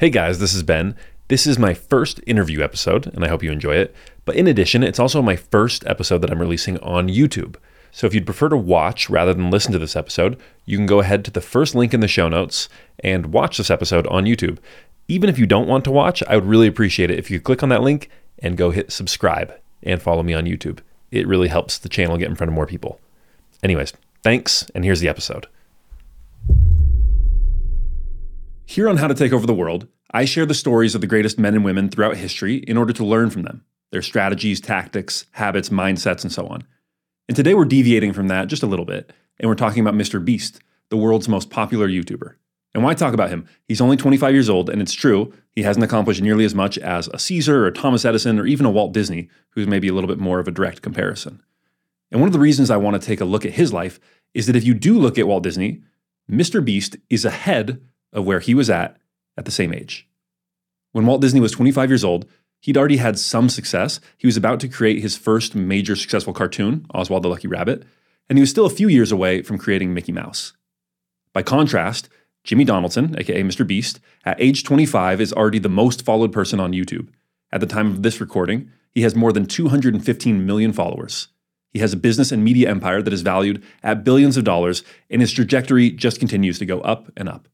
Hey guys, this is Ben. This is my first interview episode, and I hope you enjoy it. But in addition, it's also my first episode that I'm releasing on YouTube. So if you'd prefer to watch rather than listen to this episode, you can go ahead to the first link in the show notes and watch this episode on YouTube. Even if you don't want to watch, I would really appreciate it if you click on that link and go hit subscribe and follow me on YouTube. It really helps the channel get in front of more people. Anyways, thanks, and here's the episode. Here on How to Take Over the World, I share the stories of the greatest men and women throughout history in order to learn from them, their strategies, tactics, habits, mindsets, and so on. And today we're deviating from that just a little bit, and we're talking about Mr. Beast, the world's most popular YouTuber. And why talk about him? He's only 25 years old, and it's true, he hasn't accomplished nearly as much as a Caesar or a Thomas Edison or even a Walt Disney, who's maybe a little bit more of a direct comparison. And one of the reasons I want to take a look at his life is that if you do look at Walt Disney, Mr. Beast is ahead of where he was at at the same age. When Walt Disney was 25 years old, he'd already had some success. He was about to create his first major successful cartoon, Oswald the Lucky Rabbit, and he was still a few years away from creating Mickey Mouse. By contrast, Jimmy Donaldson, aka Mr. Beast, at age 25 is already the most followed person on YouTube. At the time of this recording, he has more than 215 million followers. He has a business and media empire that is valued at billions of dollars, and his trajectory just continues to go up and up.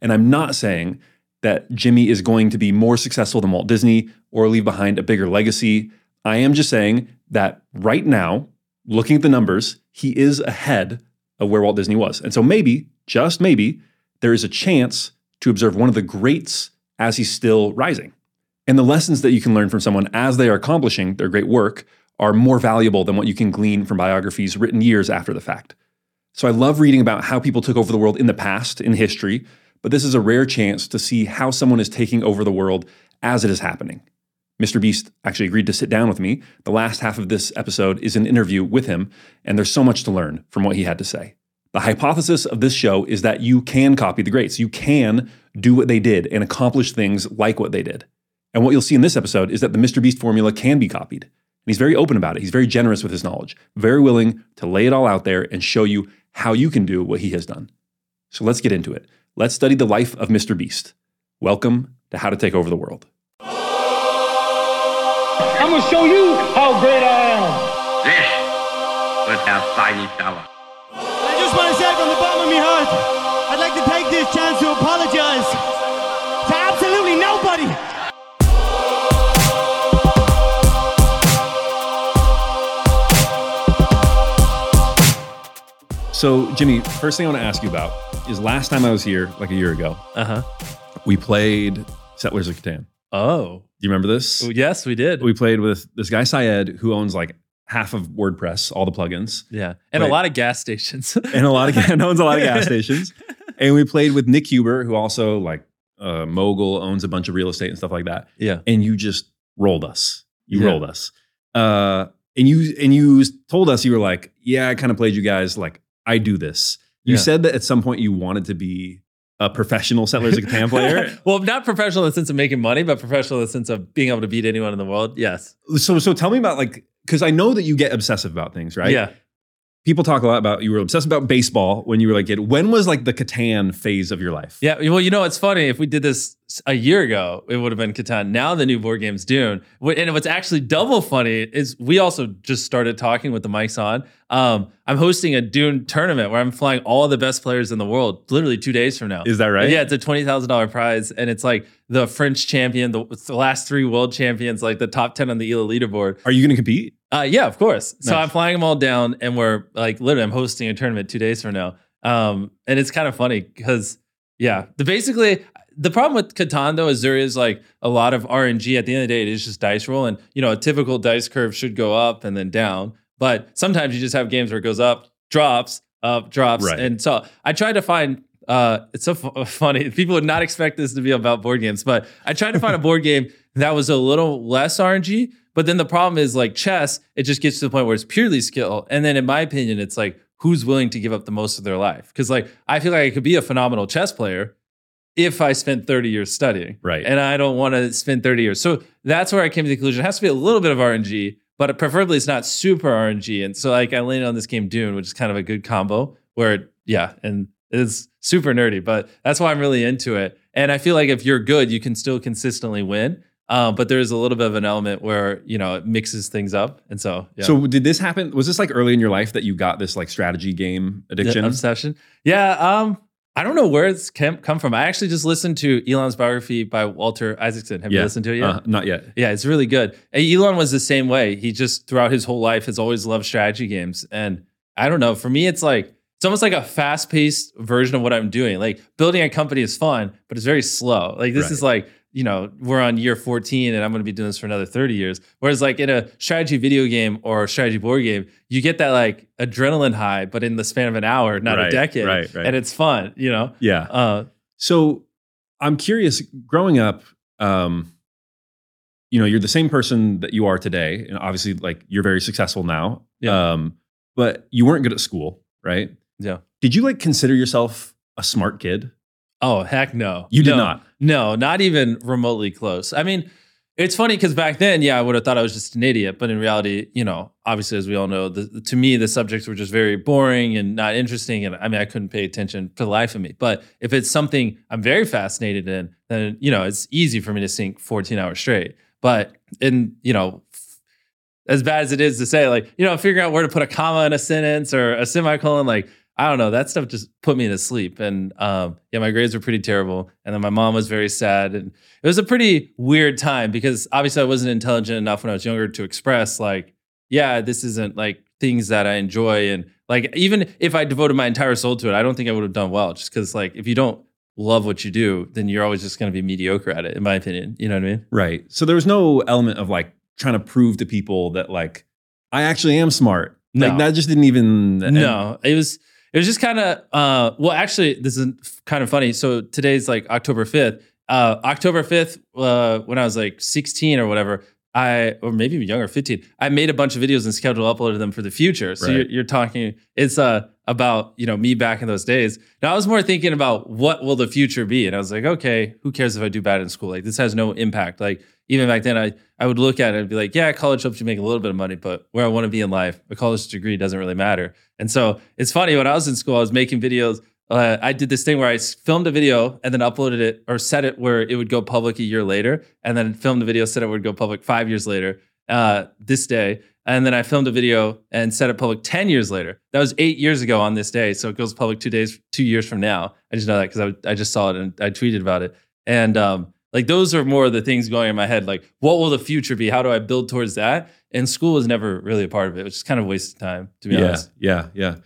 And I'm not saying that Jimmy is going to be more successful than Walt Disney or leave behind a bigger legacy. I am just saying that right now, looking at the numbers, he is ahead of where Walt Disney was. And so maybe, just maybe, there is a chance to observe one of the greats as he's still rising. And the lessons that you can learn from someone as they are accomplishing their great work are more valuable than what you can glean from biographies written years after the fact. So I love reading about how people took over the world in the past, in history, but this is a rare chance to see how someone is taking over the world as it is happening. Mr. Beast actually agreed to sit down with me. The last half of this episode is an interview with him, and there's so much to learn from what he had to say. The hypothesis of this show is that you can copy the greats. You can do what they did and accomplish things like what they did. And what you'll see in this episode is that the Mr. Beast formula can be copied. And he's very open about it. He's very generous with his knowledge, very willing to lay it all out there and show you how you can do what he has done. So let's get into it. Let's study the life of Mr. Beast. Welcome to How to Take Over the World. I'm gonna show you how great I am. This was our tiny tower. I just want to say from the bottom of my heart, I'd like to take this chance to apologize to absolutely nobody. So, Jimmy, first thing I want to ask you about is last time I was here, like a year ago, Uh huh. we played Settlers of Catan. Oh, Do you remember this? Well, yes, we did. We played with this guy, Syed, who owns like half of WordPress, all the plugins, yeah, and Wait. a lot of gas stations. and a lot of and owns a lot of gas stations. And we played with Nick Huber, who also like uh, mogul owns a bunch of real estate and stuff like that. yeah, And you just rolled us. You Yeah. rolled us. Uh, and you and you told us you were like, yeah, I kind of played you guys like I do this. You Yeah. said that at some point you wanted to be a professional Settlers of Catan player. well, not professional in the sense of making money, but professional in the sense of being able to beat anyone in the world. Yes. so so tell me about like because I know that you get obsessive about things, right? Yeah. People talk a lot about you were obsessed about baseball when you were like kid. When was like the Catan phase of your life? Yeah. Well, you know, it's funny. If we did this a year ago, it would have been Catan. Now the new board game's Dune. And what's actually double funny is we also just started talking with the mics on. Um, I'm hosting a Dune tournament where I'm flying all the best players in the world literally two days from now. Is that right? Yeah, it's a twenty thousand dollar prize, and it's like the French champion, the, the last three world champions, like the top ten on the Elo leaderboard. Are you going to compete? Uh, yeah, of course. So I'm flying them all down, and we're like literally, I'm hosting a tournament two days from now. Um, and it's kind of funny because yeah, the basically the problem with Catan though is there is like a lot of RNG. At the end of the day, it is just dice roll, and you know a typical dice curve should go up and then down, but sometimes you just have games where it goes up, drops, up, drops, Right. and so I tried to find. Uh, it's so fu- funny. People would not expect this to be about board games, but I tried to find a board game that was a little less RNG. But then the problem is like chess, it just gets to the point where it's purely skill. And then in my opinion, it's like who's willing to give up the most of their life? Because like I feel like I could be a phenomenal chess player if I spent 30 years studying. Right. And I don't want to spend 30 years. So that's where I came to the conclusion. It has to be a little bit of RNG, but preferably it's not super RNG. And so like I landed on this game Dune, which is kind of a good combo where yeah, and it's super nerdy, but that's why I'm really into it. And I feel like if you're good, you can still consistently win. Um, but there's a little bit of an element where you know it mixes things up, and so yeah. So did this happen? Was this like early in your life that you got this like strategy game addiction? The obsession. Yeah. Um, I don't know where it's come come from. I actually just listened to Elon's biography by Walter Isaacson. Have you listened to it yet? Uh, not yet. Yeah, it's really good. And Elon was the same way. He just throughout his whole life has always loved strategy games. And I don't know, for me it's like it's almost like a fast-paced version of what I'm doing. Like building a company is fun, but it's very slow. Like this Right. is like, you know, we're on year 14 and I'm going to be doing this for another 30 years. Whereas like in a strategy video game or strategy board game, you get that like adrenaline high, but in the span of an hour, not Right, a decade. right, right. And it's fun, you know? Yeah. Uh, So I'm curious, growing up, um, you know, you're the same person that you are today. And obviously, like you're very successful now. Yeah. Um, but you weren't good at school, right? Yeah. Did you like consider yourself a smart kid? Oh, heck no. You did No. not. No, not even remotely close. I mean, it's funny because back then, yeah, I would have thought I was just an idiot. But in reality, you know, obviously, as we all know, the, to me, the subjects were just very boring and not interesting. And I mean, I couldn't pay attention for the life of me. But if it's something I'm very fascinated in, then, you know, it's easy for me to sink 14 hours straight. But in, you know, as bad as it is to say, like, you know, figuring out where to put a comma in a sentence or a semicolon, like, I don't know. That stuff just put me to sleep. And um, yeah, my grades were pretty terrible. And then my mom was very sad. And it was a pretty weird time because obviously I wasn't intelligent enough when I was younger to express, like, yeah, this isn't like things that I enjoy. And like, even if I devoted my entire soul to it, I don't think I would have done well just because, like, if you don't love what you do, then you're always just going to be mediocre at it, in my opinion. You know what I mean? Right. So there was no element of like trying to prove to people that like I actually am smart. Like No. that just didn't even No, it was it was just kind of uh well actually this is kind of funny. So today's like October 5th. Uh October 5th uh when I was like 16 or whatever, I or maybe even younger, 15. I made a bunch of videos and scheduled uploaded them for the future. So Right. you're, you're talking it's uh about, you know, me back in those days. Now I was more thinking about what will the future be and I was like, okay, who cares if I do bad in school? Like this has no impact. Like even back then I I would look at it and be like, yeah, college helps you make a little bit of money, but where I want to be in life, a college degree doesn't really matter. And so it's funny when I was in school, I was making videos. Uh, I did this thing where I filmed a video and then uploaded it or set it where it would go public a year later, and then filmed the video, set it would go public five years later, uh, this day. And then I filmed a video and set it public 10 years later. That was eight years ago on this day. So it goes public two days, two years from now. I just know that because I, I just saw it and I tweeted about it. And um, like those are more of the things going in my head. Like, what will the future be? How do I build towards that? And school was never really a part of it, which is kind of a waste of time, to be yeah, honest. yeah, yeah.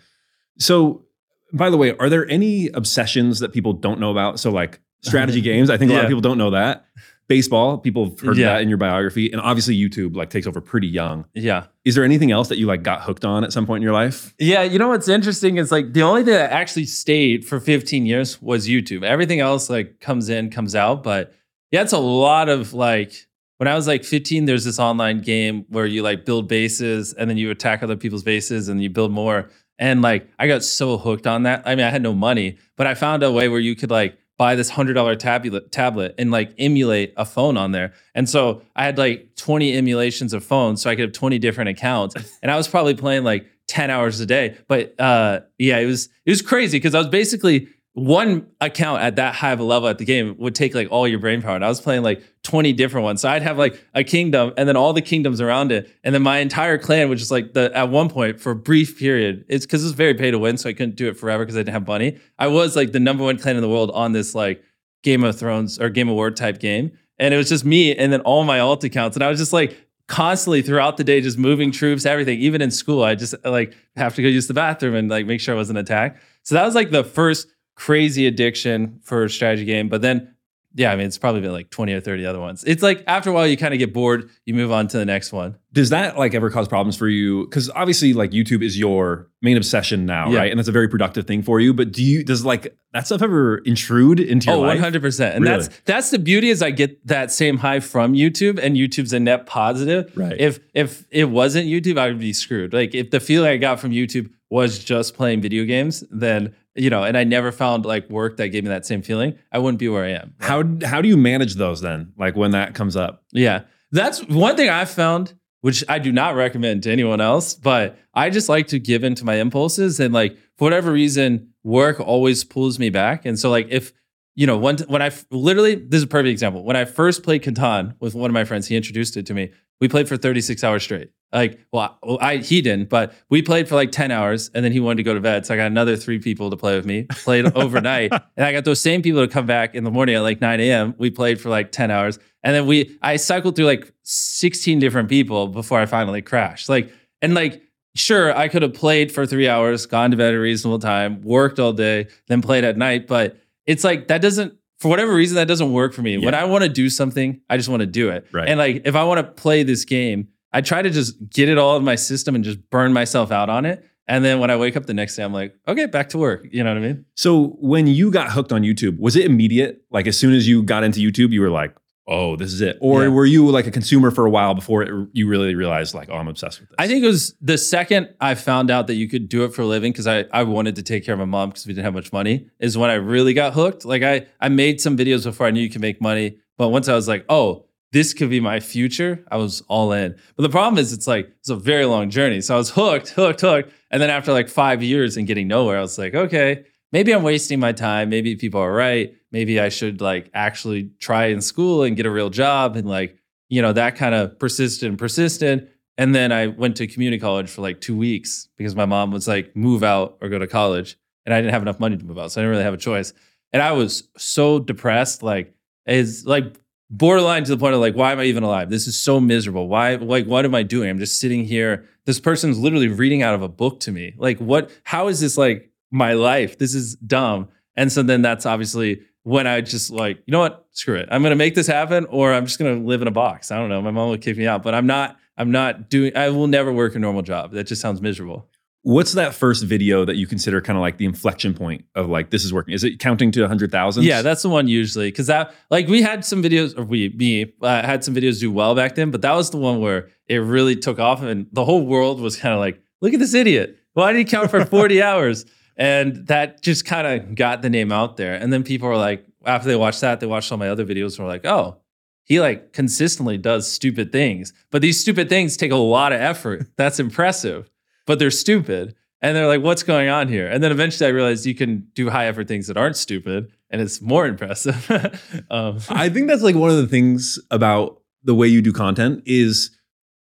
So, by the way, are there any obsessions that people don't know about? So, like strategy games, I think a lot of people don't know that. Baseball, people have heard Yeah. that in your biography, and obviously YouTube like takes over pretty young. Yeah. Is there anything else that you like got hooked on at some point in your life? Yeah, you know what's interesting is like the only thing that actually stayed for 15 years was YouTube. Everything else like comes in, comes out. But yeah, it's a lot of like when I was like 15, there's this online game where you like build bases and then you attack other people's bases and you build more. And like I got so hooked on that. I mean, I had no money, but I found a way where you could like buy this hundred dollar tablet tablet and like emulate a phone on there. And so I had like 20 emulations of phones, so I could have 20 different accounts. And I was probably playing like 10 hours a day. But uh yeah, it was it was crazy because I was basically one account at that high of a level at the game would take like all your brain power. And I was playing like 20 different ones. So I'd have like a kingdom and then all the kingdoms around it. And then my entire clan which is like the at one point for a brief period. It's because it's very pay to win. So I couldn't do it forever because I didn't have money. I was like the number one clan in the world on this like Game of Thrones or Game of War type game. And it was just me and then all my alt accounts. And I was just like constantly throughout the day, just moving troops, everything. Even in school, I just like have to go use the bathroom and like make sure I wasn't attacked. So that was like the first crazy addiction for a strategy game. But then, yeah, I mean, it's probably been like 20 or 30 other ones. It's like after a while, you kind of get bored, you move on to the next one. Does that like ever cause problems for you? Because obviously, like YouTube is your main obsession now, Yeah. right? And that's a very productive thing for you. But do you does like that stuff ever intrude into your Oh, life? 100%. And Really? that's that's the beauty is I get that same high from YouTube and YouTube's a net positive. Right. If if it wasn't YouTube, I would be screwed. Like if the feeling I got from YouTube was just playing video games, then you know, and I never found like work that gave me that same feeling, I wouldn't be where I am. How how do you manage those then? Like when that comes up? Yeah. That's one thing I've found, which I do not recommend to anyone else, but I just like to give in to my impulses. And like, for whatever reason, work always pulls me back. And so, like, if you know, one when I literally this is a perfect example. When I first played Catan with one of my friends, he introduced it to me. We played for 36 hours straight. Like, well, I, well, I he didn't, but we played for like 10 hours, and then he wanted to go to bed. So I got another three people to play with me. Played overnight, and I got those same people to come back in the morning at like 9 a.m. We played for like 10 hours, and then we I cycled through like 16 different people before I finally crashed. Like, and like sure, I could have played for three hours, gone to bed at a reasonable time, worked all day, then played at night. But it's like that doesn't, for whatever reason, that doesn't work for me. When I want to do something, I just want to do it. Right. And like if I want to play this game, I try to just get it all in my system and just burn myself out on it. And then when I wake up the next day, I'm like, okay, back to work. You know what I mean? So when you got hooked on YouTube, was it immediate? Like as soon as you got into YouTube, you were like, "Oh, this is it," or Yeah. were you like a consumer for a while before it, you really realized, like, "Oh, I'm obsessed with this"? I think it was the second I found out that you could do it for a living because I, I wanted to take care of my mom because we didn't have much money is when I really got hooked. Like I I made some videos before I knew you could make money, but once I was like, oh, this could be my future, I was all in. But the problem is it's like it's a very long journey. So I was hooked, hooked, hooked. And then after like five years and getting nowhere, I was like, okay, maybe I'm wasting my time. Maybe people are right. Maybe I should like actually try in school and get a real job and like, you know, that kind of persisted and persisted. And then I went to community college for like two weeks because my mom was like, move out or go to college. And I didn't have enough money to move out. So I didn't really have a choice. And I was so depressed, like, it's like borderline to the point of like, why am I even alive? This is so miserable. Why, like, what am I doing? I'm just sitting here. This person's literally reading out of a book to me. Like, what, how is this like my life? This is dumb. And so then that's obviously when I just like, you know what? Screw it. I'm gonna make this happen, or I'm just gonna live in a box. I don't know. My mom would kick me out, but I'm not. I'm not doing. I will never work a normal job. That just sounds miserable. What's that first video that you consider kind of like the inflection point of like this is working? Is it counting to a hundred thousand? Yeah, that's the one usually because that like we had some videos, or we me uh, had some videos do well back then, but that was the one where it really took off, and the whole world was kind of like, look at this idiot. Why did he count for 40 hours? And that just kind of got the name out there. And then people were like, after they watched that, they watched all my other videos and were like, oh, he like consistently does stupid things. But these stupid things take a lot of effort. That's impressive, but they're stupid. And they're like, what's going on here? And then eventually I realized you can do high effort things that aren't stupid and it's more impressive. um, I think that's like one of the things about the way you do content is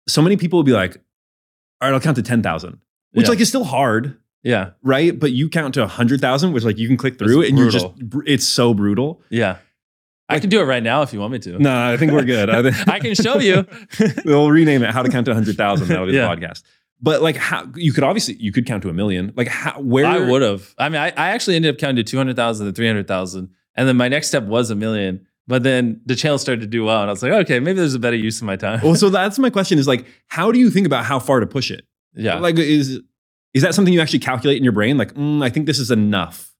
so many people will be like, all right, I'll count to 10,000, which Yeah. like is still hard, yeah. right? But you count to a 100,000, which like you can click through it and you're just, it's so brutal. Yeah. I can do it right now if you want me to. No, I think we're good. I, I can show you. we'll rename it How to Count to a 100,000. That'll be Yeah. the podcast. But like how you could obviously, you could count to a million. Like how, where? I would have. I mean, I, I actually ended up counting to 200,000 and 300,000. And then my next step was a million. But then the channel started to do well. And I was like, okay, maybe there's a better use of my time. Well, so that's my question is like, how do you think about how far to push it? yeah. Like, is, is that something you actually calculate in your brain? Like, mm, I think this is enough.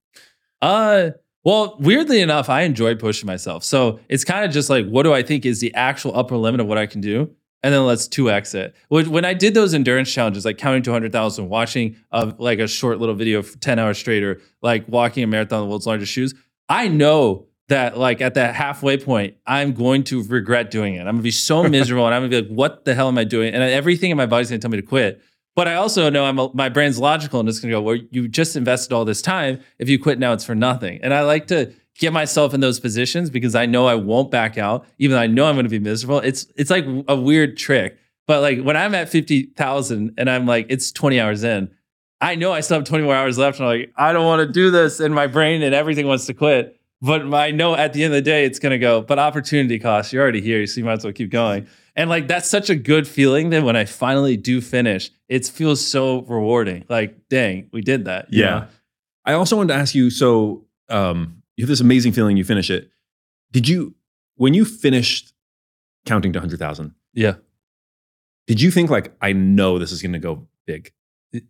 Uh, well, weirdly enough, I enjoy pushing myself. So it's kind of just like, what do I think is the actual upper limit of what I can do? And then let's 2x it. When I did those endurance challenges, like counting to 100,000, watching a, like a short little video for 10 hours straight, or like walking a marathon, in the world's largest shoes, I know that like at that halfway point, I'm going to regret doing it. I'm gonna be so miserable and I'm gonna be like, what the hell am I doing? And everything in my body's gonna tell me to quit. But I also know I'm a, my brain's logical and it's gonna go, well, you just invested all this time. If you quit now, it's for nothing. And I like to get myself in those positions because I know I won't back out, even though I know I'm gonna be miserable. It's it's like a weird trick. But like when I'm at 50,000 and I'm like, it's 20 hours in, I know I still have 20 more hours left. And I'm like, I don't want to do this. And my brain and everything wants to quit. But I know at the end of the day, it's going to go, but opportunity cost, you're already here. So you might as well keep going. And like, that's such a good feeling that when I finally do finish, it feels so rewarding. Like, dang, we did that. you know? I also wanted to ask you so um, you have this amazing feeling you finish it. Did you, when you finished counting to 100,000, Yeah. did you think like, I know this is going to go big?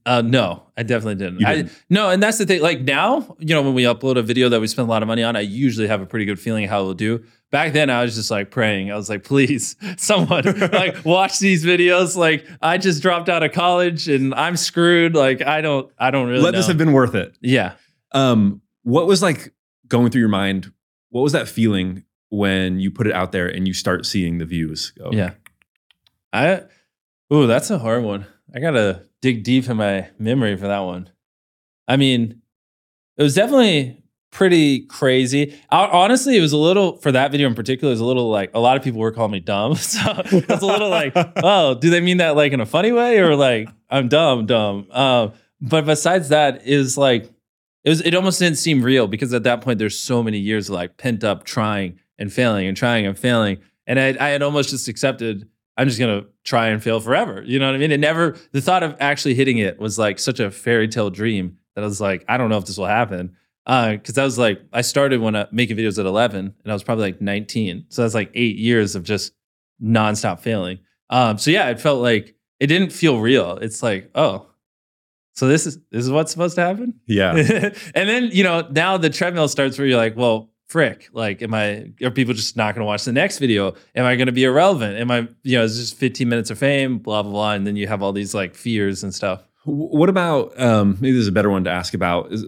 Uh, no, I definitely didn't. You I, didn't? no, and that's the thing. Like now, you know, when we upload a video that we spend a lot of money on, I usually have a pretty good feeling how it'll do. Back then, I was just like praying. I was like, please, someone like watch these videos. Like I just dropped out of college and I'm screwed. Like I don't, I don't really. Let this have been worth it. Yeah. Um, what was like going through your mind? What was that feeling when you put it out there and you start seeing the views go? Yeah. I, ooh, that's a hard one. I gotta dig deep in my memory for that one. I mean, it was definitely pretty crazy. I, honestly, it was a little for that video in particular. It was a little like a lot of people were calling me dumb, so it's a little like, oh, do they mean that like in a funny way or like I'm dumb, dumb? Um, but besides that, is like it was. It almost didn't seem real because at that point, there's so many years of like pent up trying and failing and trying and failing, and I, I had almost just accepted. I'm just gonna try and fail forever. You know what I mean? It never. The thought of actually hitting it was like such a fairy tale dream that I was like, I don't know if this will happen. Because I was like, I started when I making videos at 11, and I was probably like 19. So that's like eight years of just nonstop failing. Um, so yeah, it felt like it didn't feel real. It's like, oh, so this is this is what's supposed to happen. Yeah. and then you know now the treadmill starts where you're like, well, frick, like, am I? Are people just not going to watch the next video? Am I going to be irrelevant? Am I? You know, it's just 15 minutes of fame, blah blah blah, and then you have all these like fears and stuff. What about um, maybe there's a better one to ask about is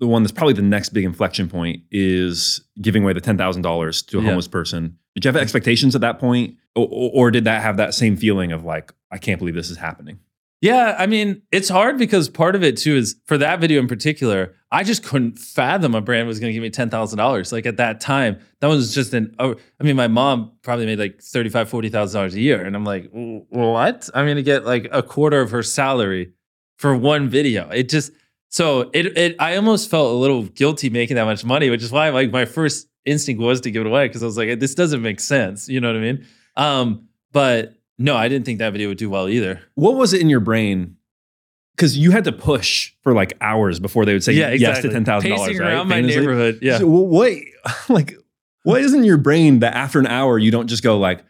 the one that's probably the next big inflection point is giving away the ten thousand dollars to a Yeah. homeless person. Did you have expectations at that point, or, or did that have that same feeling of like I can't believe this is happening? Yeah, I mean, it's hard because part of it too is for that video in particular, I just couldn't fathom a brand was going to give me ten thousand dollars. Like at that time, that was just an. oh, I mean, my mom probably made like thirty five, forty thousand dollars a year, and I'm like, what? I'm going to get like a quarter of her salary for one video. It just so it it. I almost felt a little guilty making that much money, which is why like my first instinct was to give it away because I was like, this doesn't make sense. You know what I mean? Um, but no, I didn't think that video would do well either. What was it in your brain? Because you had to push for like hours before they would say yeah, yes to ten thousand dollars. Pacing right? around my Famously. neighborhood. Yeah. So what? Like, what is in your brain that after an hour you don't just go like,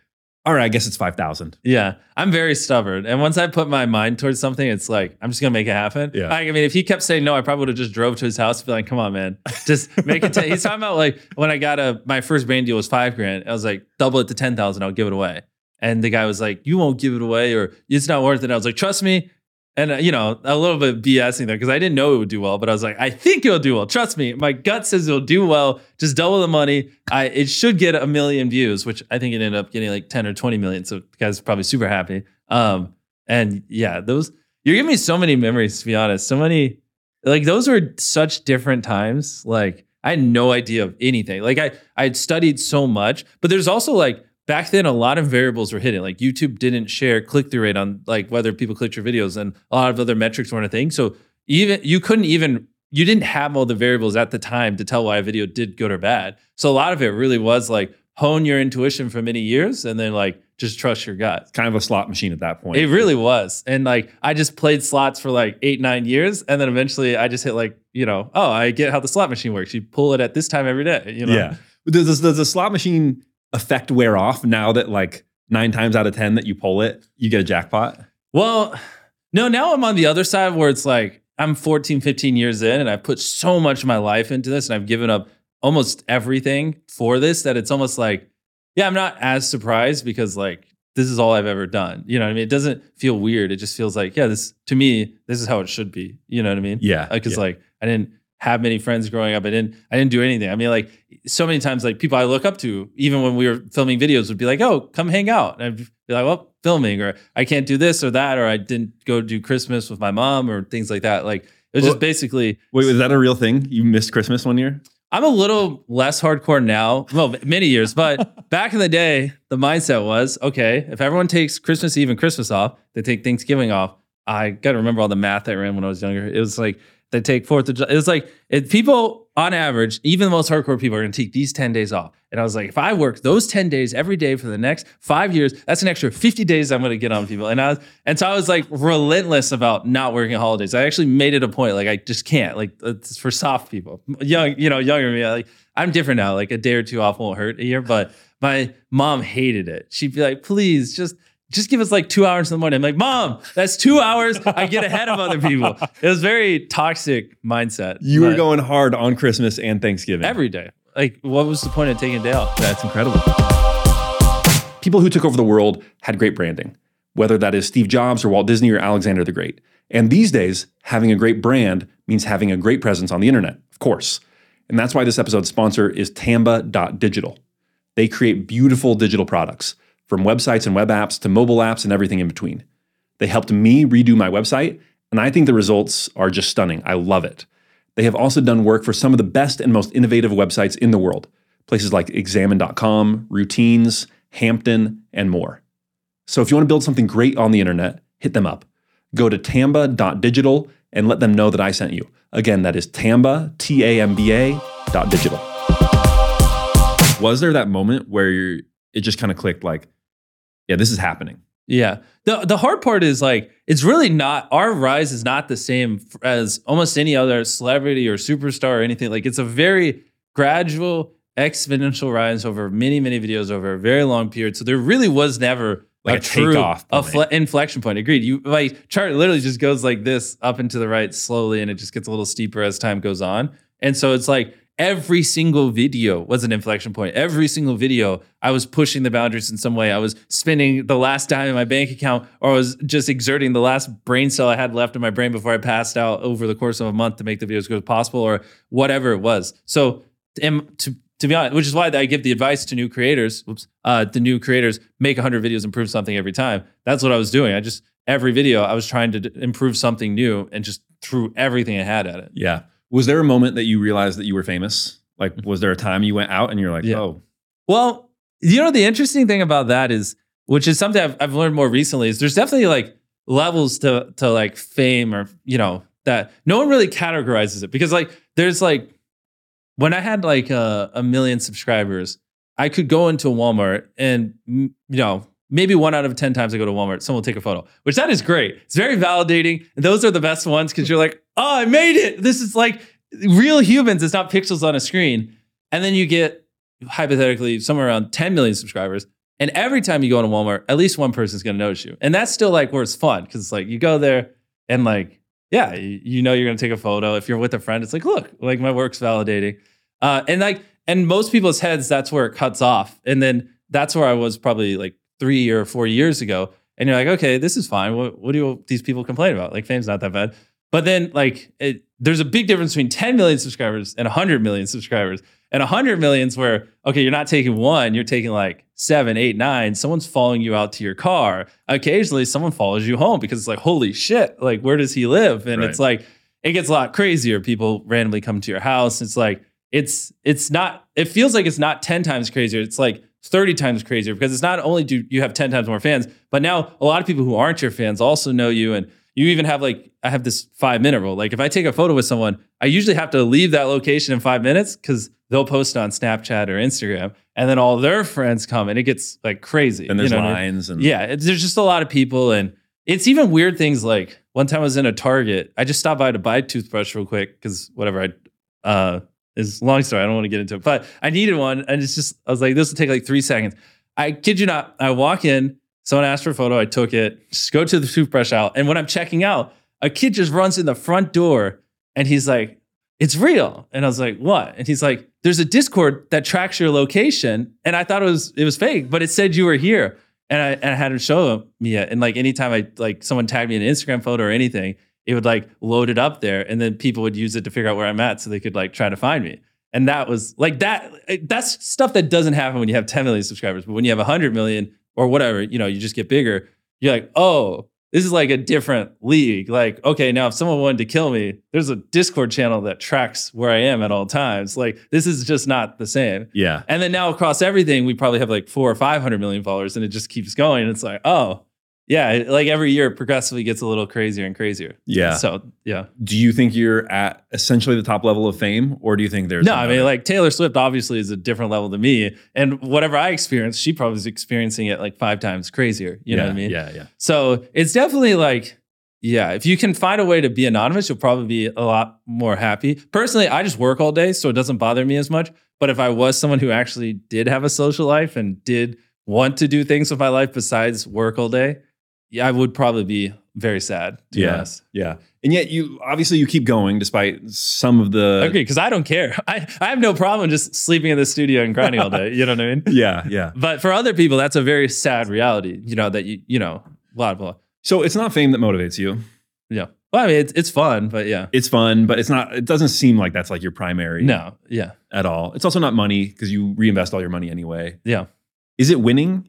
all right, I guess it's five thousand. yeah. I'm very stubborn. And once I put my mind towards something, it's like, I'm just going to make it happen. Yeah. Like, I mean, if he kept saying no, I probably would have just drove to his house and be like, come on, man, just make it. 10. He's talking about like when I got a, my first brand deal was five grand. I was like, double it to 10,000, I'll give it away. And the guy was like, you won't give it away or it's not worth it. I was like, trust me. And, uh, you know, a little bit BSing there because I didn't know it would do well, but I was like, I think it'll do well. Trust me. My gut says it'll do well. Just double the money. I It should get a million views, which I think it ended up getting like 10 or 20 million. So guy's probably super happy. Um, and yeah, those, you're giving me so many memories, to be honest. So many, like, those were such different times. Like, I had no idea of anything. Like, I, I had studied so much, but there's also like, back then a lot of variables were hidden. Like youtube didn't share click-through rate on like whether people clicked your videos and a lot of other metrics weren't a thing. So even you couldn't even you didn't have all the variables at the time to tell why a video did good or bad. So a lot of it really was like hone your intuition for many years and then like just trust your gut. Kind of a slot machine at that point. it really was. And like i just played slots for like eight nine years and then eventually i just hit like you know oh i get how the slot machine works. You pull it at this time every day you know? Yeah. Does, does, does the slot machine effect wear off now that like nine times out of 10 that you pull it, you get a jackpot? Well, no, now I'm on the other side where it's like I'm 14, 15 years in and I've put so much of my life into this and I've given up almost everything for this that it's almost like, yeah, I'm not as surprised because like this is all I've ever done. You know what I mean? It doesn't feel weird. It just feels like, yeah, this to me, this is how it should be. You know what I mean? Yeah. Because yeah. like I didn't have many friends growing up. I didn't I didn't do anything. I mean, like so many times like people I look up to, even when we were filming videos, would be like, oh, come hang out. And I'd be like, well, filming, or I can't do this or that, or I didn't go do Christmas with my mom or things like that. Like it was Well- just basically Wait, was that a real thing? You missed Christmas one year? I'm a little less hardcore now. Well, many years, but back in the day, the mindset was okay, if everyone takes Christmas Eve and Christmas off, they take Thanksgiving off. I got to remember all the math I ran when I was younger. It was like they take Fourth of July. It's like people on average, even the most hardcore people are going to take these 10 days off. And I was like, if I work those 10 days every day for the next five years, that's an extra 50 days I'm going to get on people. And I was, and so I was like relentless about not working holidays. I actually made it a point. Like I just can't, like uh, it's for soft people, young, you know, younger me. Like I'm different now. Like a day or two off won't hurt a year, but my mom hated it. She'd be like, please just, just give us like two hours in the morning. I'm like, mom, that's two hours. I get ahead of other people. It was very toxic mindset. You were going hard on Christmas and Thanksgiving. every day. Like, what was the point of taking a day off? That's incredible. People who took over the world had great branding, whether that is Steve Jobs or Walt Disney or Alexander the Great. And these days, having a great brand means having a great presence on the internet, of course. And that's why this episode's sponsor is Tamba.digital. They create beautiful digital products, from websites and web apps to mobile apps and everything in between. They helped me redo my website, and I think the results are just stunning. I love it. They have also done work for some of the best and most innovative websites in the world, places like examine.com, routines, Hampton, and more. So if you want to build something great on the internet, hit them up. Go to tamba.digital and let them know that I sent you. Again, that is tamba, T A M B A dot digital. Was there that moment where it just kind of clicked like, yeah, this is happening? Yeah. The the hard part is like it's really not our rise is not the same as almost any other celebrity or superstar or anything. Like it's a very gradual exponential rise over many many videos over a very long period. So there really was never Like a true takeoff a point. fle- inflection point. Agreed. You like chart literally just goes like this up and to the right slowly and it just gets a little steeper as time goes on. And so it's like every single video was an inflection point. Every single video, I was pushing the boundaries in some way. I was spending the last dime in my bank account, or I was just exerting the last brain cell I had left in my brain before I passed out over the course of a month to make the videos as good as possible, or whatever it was. So, am- to to be honest, which is why I give the advice to new creators. Oops, uh, the new creators make 100 videos, improve something every time. That's what I was doing. I just every video I was trying to improve something new and just threw everything I had at it. Yeah. Was there a moment that you realized that you were famous? Like, mm-hmm. was there a time you went out and you're like, Yeah. oh, Well, you know, the interesting thing about that is, which is something I've, I've learned more recently, is there's definitely like levels to to like fame or you know that no one really categorizes it because like there's like when I had like a, a million subscribers, I could go into Walmart and you know maybe one out of ten times I go to Walmart, someone will take a photo, which that is great. It's very validating. And those are the best ones because you're like, oh, I made it. This is like real humans. It's not pixels on a screen. And then you get hypothetically somewhere around 10 million subscribers. And every time you go into Walmart, at least one person's going to notice you. And that's still like where it's fun because it's like you go there and like, yeah, you know you're going to take a photo. If you're with a friend, it's like, look, like my work's validating. Uh, and like, and most people's heads, that's where it cuts off. And then that's where I was probably like three or four years ago. And you're like, okay, this is fine. What, what do these people complain about? Like, fame's not that bad. But then, like, it, there's a big difference between 10 million subscribers and 100 million subscribers. And 100 million's where, okay, you're not taking one, you're taking like seven, eight, nine. Someone's following you out to your car. Occasionally, someone follows you home because it's like, holy shit, like, where does he live? And Right. it's like, it gets a lot crazier. People randomly come to your house. It's like, it's, it's not, it feels like it's not 10 times crazier. It's like 30 times crazier because it's not only do you have 10 times more fans, but now a lot of people who aren't your fans also know you. And you even have like, I have this five minute rule. Like if I take a photo with someone, I usually have to leave that location in five minutes because they'll post on Snapchat or Instagram and then all their friends come and it gets like crazy. and there's You know what I mean? lines and Yeah, it's, there's just a lot of people, and it's even weird things like one time I was in a Target. I just stopped by to buy a toothbrush real quick because whatever I uh is long story. I don't want to get into it, but I needed one, and it's just I was like, this will take like three seconds. I kid you not. I walk in, someone asked for a photo, I took it, just go to the toothbrush aisle, and when I'm checking out, a kid just runs in the front door, and he's like, it's real. And I was like, what? And he's like, there's a Discord that tracks your location. And I thought it was it was fake, but it said you were here. And I and I had him show me it. And like anytime I like someone tagged me in an Instagram photo or anything, it would like load it up there. And then people would use it to figure out where I'm at so they could like try to find me. And that was like that. That's stuff that doesn't happen when you have 10 million subscribers. But when you have 100 million or whatever, you know, you just get bigger. You're like, oh, this is like a different league. Like, okay, now if someone wanted to kill me, there's a Discord channel that tracks where I am at all times. Like, this is just not the same. yeah. And then now across everything, we probably have like four or 500 million followers and it just keeps going. And it's like, oh, yeah, like every year it progressively gets a little crazier and crazier. Yeah. So, yeah. Do you think you're at essentially the top level of fame, or do you think there's No, I mean, like Taylor Swift obviously is a different level than me. And whatever I experienced, she probably is experiencing it like five times crazier. You know what I mean? Yeah, yeah. So it's definitely like, yeah, if you can find a way to be anonymous, you'll probably be a lot more happy. Personally, I just work all day, so it doesn't bother me as much. But if I was someone who actually did have a social life and did want to do things with my life besides work all day, yeah, I would probably be very sad. To be Yeah. honest. Yeah. And yet you obviously you keep going despite some of the Agree, because I don't care. I, I have no problem just sleeping in the studio and grinding all day. You know what I mean? Yeah, yeah. But for other people, that's a very sad reality. You know that you you know blah blah blah. So it's not fame that motivates you. Yeah. Well, I mean, it's it's fun, but yeah. It's fun, but it's not it doesn't seem like that's like your primary No. Yeah. at all. It's also not money because you reinvest all your money anyway. Yeah. Is it winning?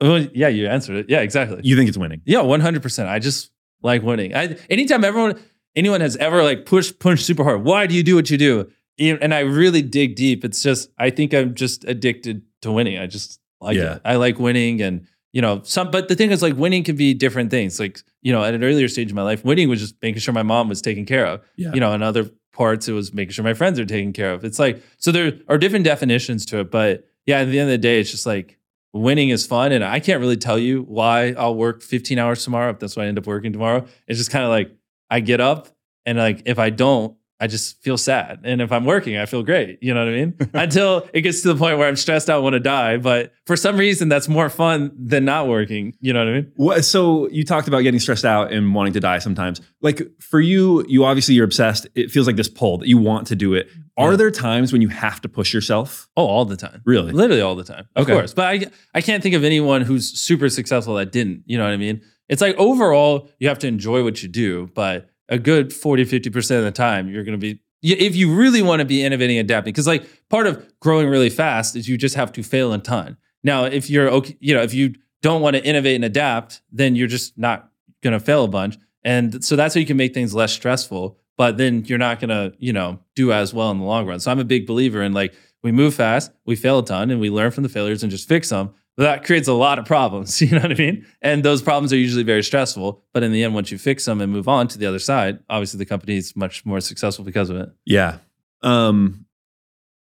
Well, yeah, you answered it. Yeah, exactly. You think it's winning? yeah, one hundred percent. I just like winning. I anytime everyone anyone has ever like pushed punched super hard. Why do you do what you do? And I really dig deep. It's just I think I'm just addicted to winning. I just like Yeah. it. I like winning and you know some but the thing is like winning can be different things. Like, you know, at an earlier stage of my life, winning was just making sure my mom was taken care of. Yeah. You know, in other parts it was making sure my friends are taken care of. It's like so there are different definitions to it, but yeah, at the end of the day, it's just like winning is fun. And I can't really tell you why I'll work 15 hours tomorrow if that's why I end up working tomorrow. It's just kind of like I get up and like if I don't, I just feel sad. And if I'm working, I feel great. You know what I mean? Until it gets to the point where I'm stressed out, want to die. But for some reason, that's more fun than not working. You know what I mean? What, so you talked about getting stressed out and wanting to die sometimes. Like for you, you obviously you're obsessed. It feels like this pull that you want to do it. Are Yeah. there times when you have to push yourself? Oh, all the time. Really? Literally all the time. Of Okay. course. But I I can't think of anyone who's super successful that didn't. You know what I mean? It's like overall, you have to enjoy what you do, but a good 40, 50% of the time, you're gonna be if you really want to be innovating, and adapting, because like part of growing really fast is you just have to fail a ton. Now, if you're okay, you know, if you don't want to innovate and adapt, then you're just not gonna fail a bunch. And so that's how you can make things less stressful. But then you're not gonna, you know, do as well in the long run. So I'm a big believer in like we move fast, we fail a ton, and we learn from the failures and just fix them. That creates a lot of problems. You know what I mean? And those problems are usually very stressful. But in the end, once you fix them and move on to the other side, obviously the company is much more successful because of it. Yeah. Um,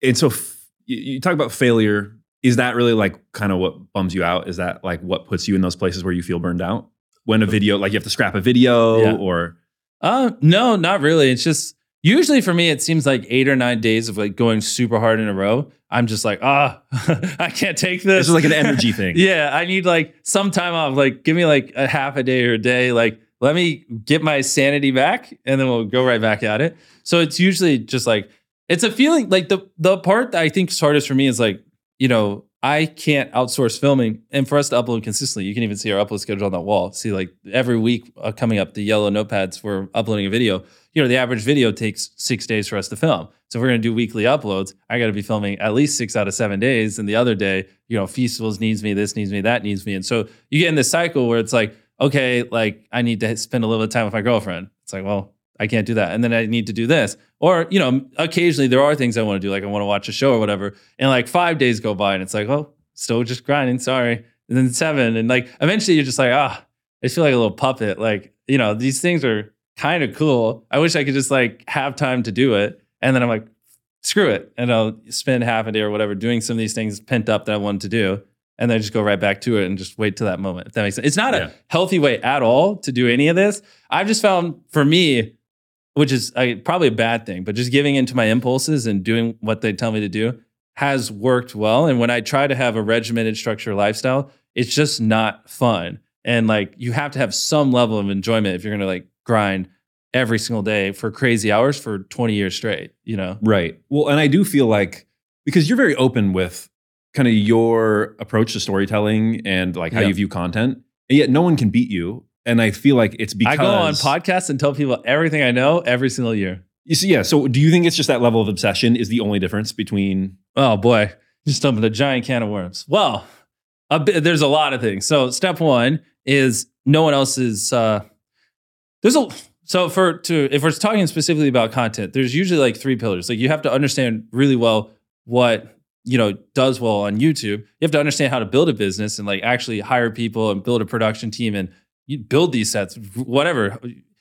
and so f- you, you talk about failure. Is that really like kind of what bums you out? Is that like what puts you in those places where you feel burned out? When a video, like you have to scrap a video Yeah. or Uh, no, not really. It's just usually for me, it seems like eight or nine days of like going super hard in a row. I'm just like, ah, I can't take this. this is like an energy thing. yeah, I need like some time off. Like, give me like a half a day or a day. Like, let me get my sanity back, and then we'll go right back at it. So it's usually just like it's a feeling. Like the the part that I think is hardest for me is like you know I can't outsource filming, and for us to upload consistently, you can even see our upload schedule on that wall. See, like every week uh, coming up, the yellow notepads for uploading a video. You know, the average video takes six days for us to film. So if we're gonna do weekly uploads, I got to be filming at least six out of seven days, and the other day, you know, festivals needs me, this needs me, that needs me, and so you get in this cycle where it's like, okay, like I need to spend a little bit of time with my girlfriend. It's like, well, I can't do that. And then I need to do this. Or, you know, occasionally there are things I want to do, like I want to watch a show or whatever. And like five days go by and it's like, oh, still just grinding, sorry. And then seven. And like eventually you're just like, ah, I feel like a little puppet. Like, you know, these things are kind of cool. I wish I could just like have time to do it. And then I'm like, screw it. And I'll spend half a day or whatever doing some of these things pent up that I wanted to do. And then I just go right back to it and just wait till that moment. If that makes sense. It's not Yeah. a healthy way at all to do any of this. I've just found for me, which is I, probably a bad thing, but just giving into my impulses and doing what they tell me to do has worked well. And when I try to have a regimented structure lifestyle, it's just not fun. And like you have to have some level of enjoyment if you're gonna like grind every single day for crazy hours for 20 years straight, you know? Right. Well, and I do feel like because you're very open with kind of your approach to storytelling and like how Yeah. you view content, and yet no one can beat you. And I feel like it's because I go on podcasts and tell people everything I know every single year. You see, yeah. So do you think it's just that level of obsession is the only difference between? Oh boy, just opened a giant can of worms. Well, a bit, there's a lot of things. So step one is no one else is. Uh, there's a so for to if we're talking specifically about content, there's usually like three pillars. Like you have to understand really well what you know does well on YouTube. You have to understand how to build a business and like actually hire people and build a production team and you build these sets, whatever.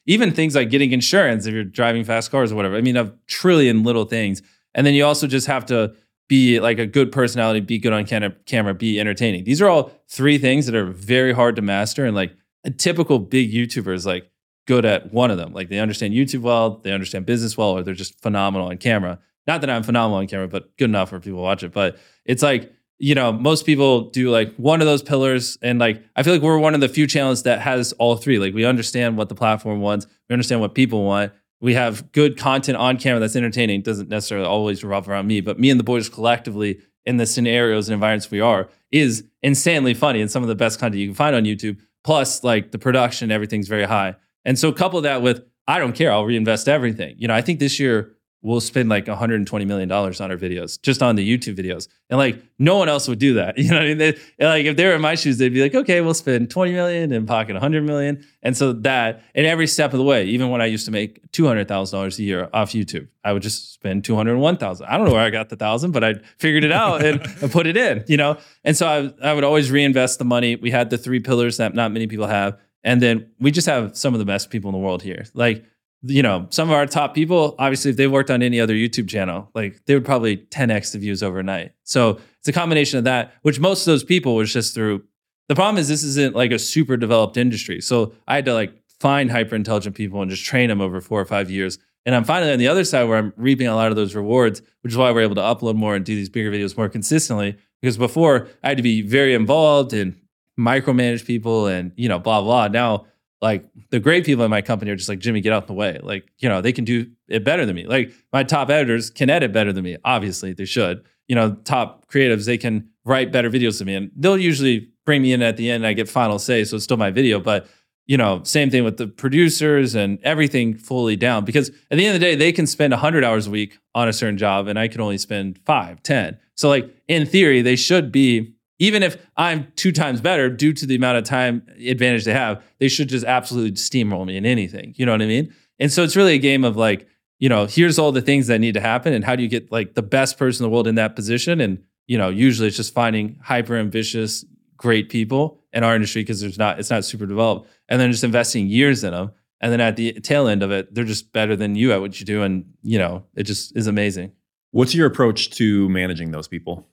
Even things like getting insurance if you're driving fast cars or whatever. I mean, a trillion little things. And then you also just have to be like a good personality, be good on cam- camera, be entertaining. These are all three things that are very hard to master. And like a typical big YouTuber is like good at one of them. Like they understand YouTube well, they understand business well, or they're just phenomenal on camera. Not that I'm phenomenal on camera, but good enough for people to watch it. But it's like, you know, most people do like one of those pillars. And like, I feel like we're one of the few channels that has all three. Like, we understand what the platform wants, we understand what people want. We have good content on camera that's entertaining. It doesn't necessarily always revolve around me, but me and the boys collectively in the scenarios and environments we are is insanely funny and some of the best content you can find on YouTube. Plus, like the production, everything's very high. And so couple that with I don't care, I'll reinvest everything. You know, I think this year we'll spend like 120 million dollars on our videos, just on the YouTube videos, and like no one else would do that. You know, what I mean, they, like if they were in my shoes, they'd be like, okay, we'll spend 20 million and pocket 100 million, and so that, and every step of the way, even when I used to make 200 thousand dollars a year off YouTube, I would just spend 201 thousand. I don't know where I got the thousand, but I figured it out and, and put it in. You know, and so I, I would always reinvest the money. We had the three pillars that not many people have. And then we just have some of the best people in the world here. Like, you know, some of our top people, obviously, if they worked on any other YouTube channel, like they would probably 10x the views overnight. So it's a combination of that, which most of those people was just through. The problem is this isn't like a super developed industry. So I had to like find hyper intelligent people and just train them over four or five years. And I'm finally on the other side where I'm reaping a lot of those rewards, which is why we're able to upload more and do these bigger videos more consistently. Because before I had to be very involved and micromanage people and, you know, blah, blah. Now, like the great people in my company are just like, Jimmy, get out the way. Like, you know, they can do it better than me. Like my top editors can edit better than me. Obviously, they should. You know, top creatives, they can write better videos than me. And they'll usually bring me in at the end and I get final say. So it's still my video. But, you know, same thing with the producers and everything fully down. Because at the end of the day, they can spend 100 hours a week on a certain job and I can only spend five, 10. So, like, in theory, they should be even if I'm two times better due to the amount of time advantage they have, they should just absolutely steamroll me in anything. You know what I mean? And so it's really a game of like, you know, here's all the things that need to happen, and how do you get like the best person in the world in that position? And you know, usually it's just finding hyper ambitious, great people in our industry because there's not it's not super developed, and then just investing years in them, and then at the tail end of it, they're just better than you at what you do, and you know, it just is amazing. What's your approach to managing those people?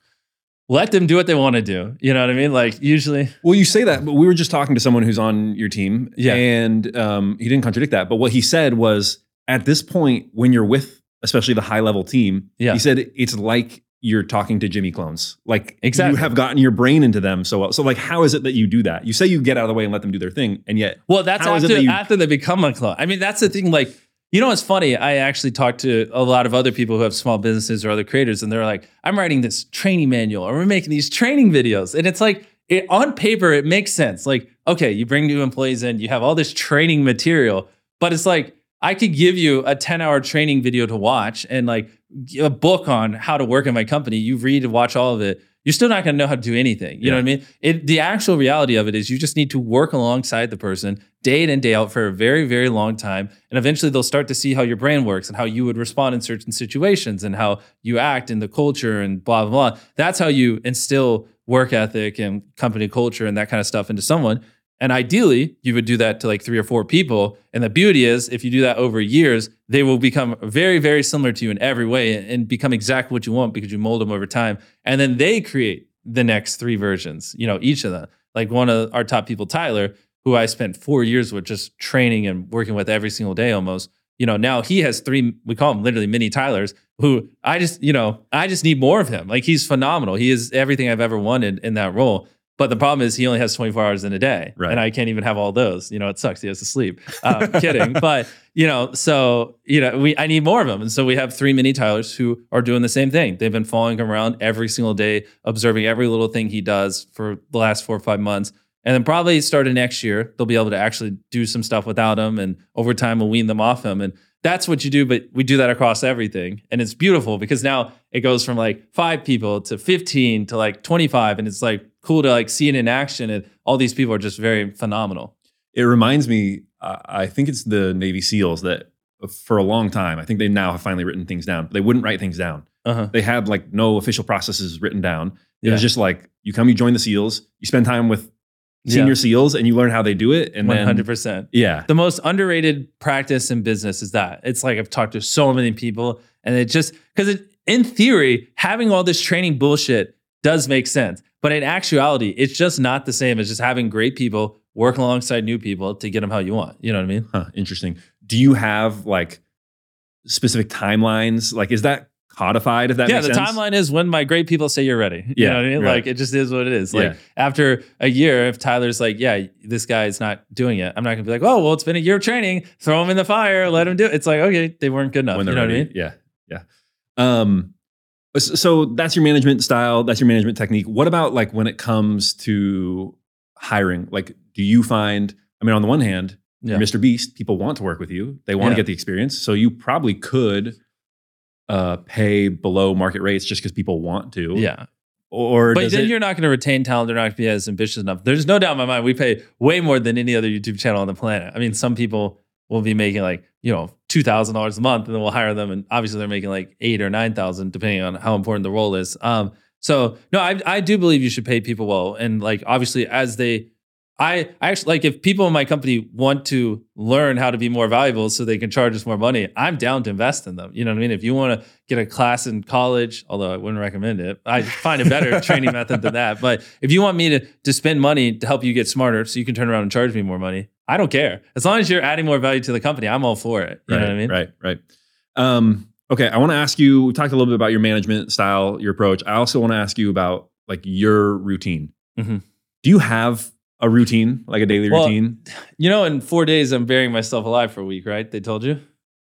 Let them do what they want to do. You know what I mean? Like usually. Well, you say that, but we were just talking to someone who's on your team, Yeah. and um, he didn't contradict that. But what he said was, at this point, when you're with, especially the high level team, Yeah. he said it's like you're talking to Jimmy clones. Like Exactly. you have gotten your brain into them so well. So, like, how is it that you do that? You say you get out of the way and let them do their thing, and yet, Well, that's How is it after that you- after they become a clone. I mean, that's the thing. Like, you know, what's funny? I actually talked to a lot of other people who have small businesses or other creators, and they're like, "I'm writing this training manual, or we're making these training videos," and it's like, it, on paper, it makes sense. Like, okay, you bring new employees in, you have all this training material, but it's like I could give you a 10 hour training video to watch and like a book on how to work in my company. You read and watch all of it. You're still not going to know how to do anything. You know what I mean? It, the actual reality of it is you just need to work alongside the person day in and day out for a very, very long time. And eventually they'll start to see how your brain works and how you would respond in certain situations and how you act in the culture and blah, blah, blah. That's how you instill work ethic and company culture and that kind of stuff into someone. And ideally, you would do that to like three or four people. And the beauty is, if you do that over years, they will become very, very similar to you in every way and- become exactly what you want because you mold them over time. And then they create the next three versions, you know, each of them. Like one of our top people, Tyler, who I spent four years with just training and working with every single day almost. You know, now he has three, we call them literally mini Tylers, who I just, you know, I just need more of him. Like he's phenomenal. He is everything I've ever wanted in that role. But the problem is he only has 24 hours in a day. Right. And I can't even have all those. You know, it sucks. He has to sleep. Um, kidding. But, you know, so, you know, we I need more of them. And so we have three mini Tylers who are doing the same thing. They've been following him around every single day, observing every little thing he does for the last four or five months. And then probably starting next year, they'll be able to actually do some stuff without him. And over time, we'll wean them off him. And that's what you do. But we do that across everything. And it's beautiful because now it goes from like five people to 15 to like 25. And it's like cool to like see it in action. And all these people are just very phenomenal. it reminds me. I think it's the Navy SEALs that, for a long time, I think they now have finally written things down. They wouldn't write things down. Uh-huh. They had like no official processes written down. It was just like you come, you join the SEALs, you spend time with Yeah. senior SEAls, and you learn how they do it. And then 100%. yeah, the most underrated practice in business is that it's like I've talked to so many people, and it just because in theory, having all this training bullshit does make sense, but in actuality, it's just not the same as just having great people work alongside new people to get them how you want. You know what I mean? Huh, interesting. Do you have like specific timelines? Like, is that codified? If that yeah, the sense? timeline is when my great people say you're ready. You Yeah, know what I mean? right. Like it just is what it is. Like Yeah. after a year, if Tyler's like, yeah, this guy's not doing it, I'm not gonna be like, oh, well, it's been a year of training, throw him in the fire, let him do it. It's like, okay, they weren't good enough. when You know ready. what I mean? Yeah, yeah. Um, so that's your management style. That's your management technique. What about like when it comes to hiring? Like, do you find? I mean, on the one hand, Yeah. Mr. Beast. People want to work with you. They want to get the experience. So you probably could uh, pay below market rates just because people want to? Yeah. Or But then it- you're not going to retain talent. They're not going to be as ambitious enough. There's no doubt in my mind. We pay way more than any other YouTube channel on the planet. I mean, some people will be making like you know two thousand dollars a month, and then we'll hire them, and obviously they're making like eight or nine thousand, depending on how important the role is. Um, so no, I I do believe you should pay people well, and like obviously as they. I, I actually like if people in my company want to learn how to be more valuable so they can charge us more money, I'm down to invest in them. You know what I mean? If you want to get a class in college, although I wouldn't recommend it, I find a better training method than that. But if you want me to to spend money to help you get smarter so you can turn around and charge me more money, I don't care. As long as you're adding more value to the company, I'm all for it. You right, know what I mean? Right, right. Um, okay, I want to ask you. We talked a little bit about your management style, your approach. I also want to ask you about like your routine. Mhm. Do you have a routine, like a daily Well, routine? You know, in four days, I'm burying myself alive for a week, right? They told you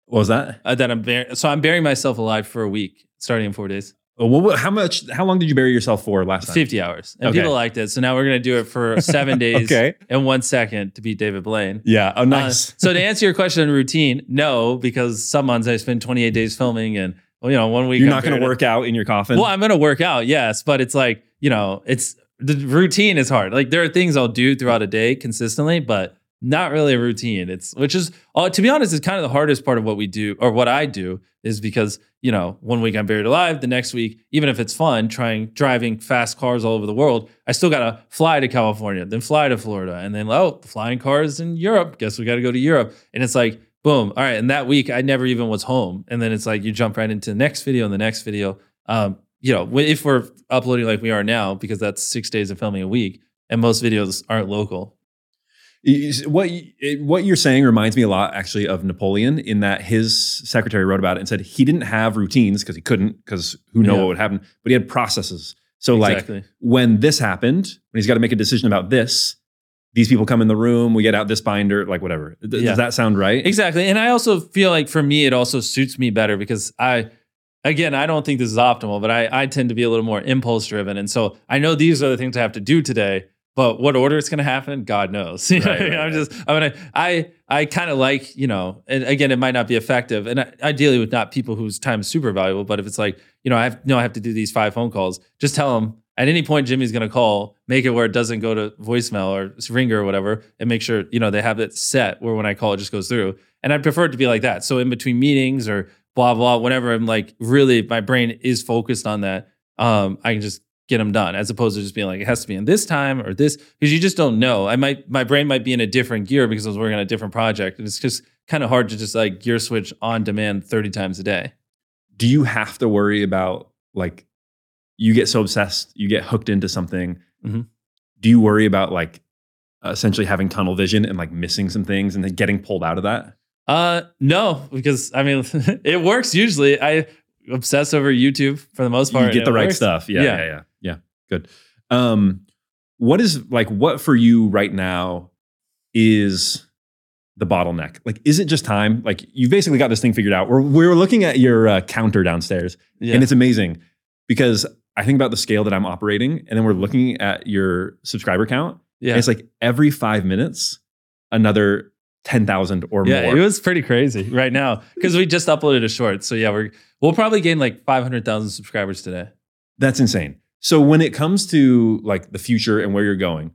What was that? uh, that I'm bur- so I'm burying myself alive for a week, starting in four days. Oh, Well, what, how much? How long did you bury yourself for last time? 50 hours. And Okay. people liked it. So now we're going to do it for seven days Okay. and one second to beat David Blaine. Yeah. Oh, Uh, nice. so to answer your question on routine, no, because some months I spend 28 days filming and, well, you know, one week You're I'm not going to buried- work out in your coffin. Well, I'm going to work out, yes. But it's like, you know, it's the routine is hard. Like there are things I'll do throughout a day consistently, but not really a routine. It's, which is, uh, to be honest, is kind of the hardest part of what we do or what I do is because, you know, one week I'm buried alive, the next week, even if it's fun, trying driving fast cars all over the world, I still got to fly to California, then fly to Florida, and then, oh, flying cars in Europe. Guess we got to go to Europe. And it's like, boom. All right. And that week I never even was home. And then it's like you jump right into the next video and the next video. Um, you know, if we're uploading like we are now, because that's six days of filming a week, and most videos aren't local. What eh, what you're saying reminds me a lot, actually, of Napoleon. In that his secretary wrote about it and said he didn't have routines because he couldn't, because who know Yeah. what would happen. But he had processes. So, like when this happened, when he's got to make a decision about this, these people come in the room, we get out this binder, like whatever. Th- Yeah. Does that sound right? Exactly. And I also feel like for me, it also suits me better because I, again, I don't think this is optimal, but I, I tend to be a little more impulse driven. And so I know these are the things I have to do today, but what order it's going to happen, God knows. Know I Right, mean? right, I'm just, I'm gonna, I, I kind of like, you know, and again, it might not be effective. And I- ideally with not people whose time is super valuable, but if it's like, you know, I have, no, I have to do these five phone calls, just tell them at any point Jimmy's going to call, make it where it doesn't go to voicemail or ringer or whatever, and make sure, you know, they have it set where when I call, it just goes through. And I'd prefer it to be like that. So in between meetings or blah, blah, whenever I'm like really, my brain is focused on that, um, I can just get them done as opposed to just being like, it has to be in this time or this, because you just don't know. I might, my brain might be in a different gear because I was working on a different project. And it's just kind of hard to just like gear switch on demand 30 times a day. Do you have to worry about like you get so obsessed, you get hooked into something? Mhm. Do you worry about like essentially having tunnel vision and like missing some things and then getting pulled out of that? Uh, no, because I mean, it works usually. I obsess over YouTube for the most part. you get the right works. stuff. Yeah, Yeah. yeah, yeah, yeah. Good. Um, what is like what for you right now is the bottleneck? Like, is it just time? Like, you basically got this thing figured out. We're we're looking at your uh, counter downstairs, Yeah. and it's amazing because I think about the scale that I'm operating, and then we're looking at your subscriber count. yeah. It's like every five minutes, another ten thousand or yeah, more. it was pretty crazy right now because we just uploaded a short. So yeah, we're we'll probably gain like five hundred thousand subscribers today. That's insane. So when it comes to like the future and where you're going,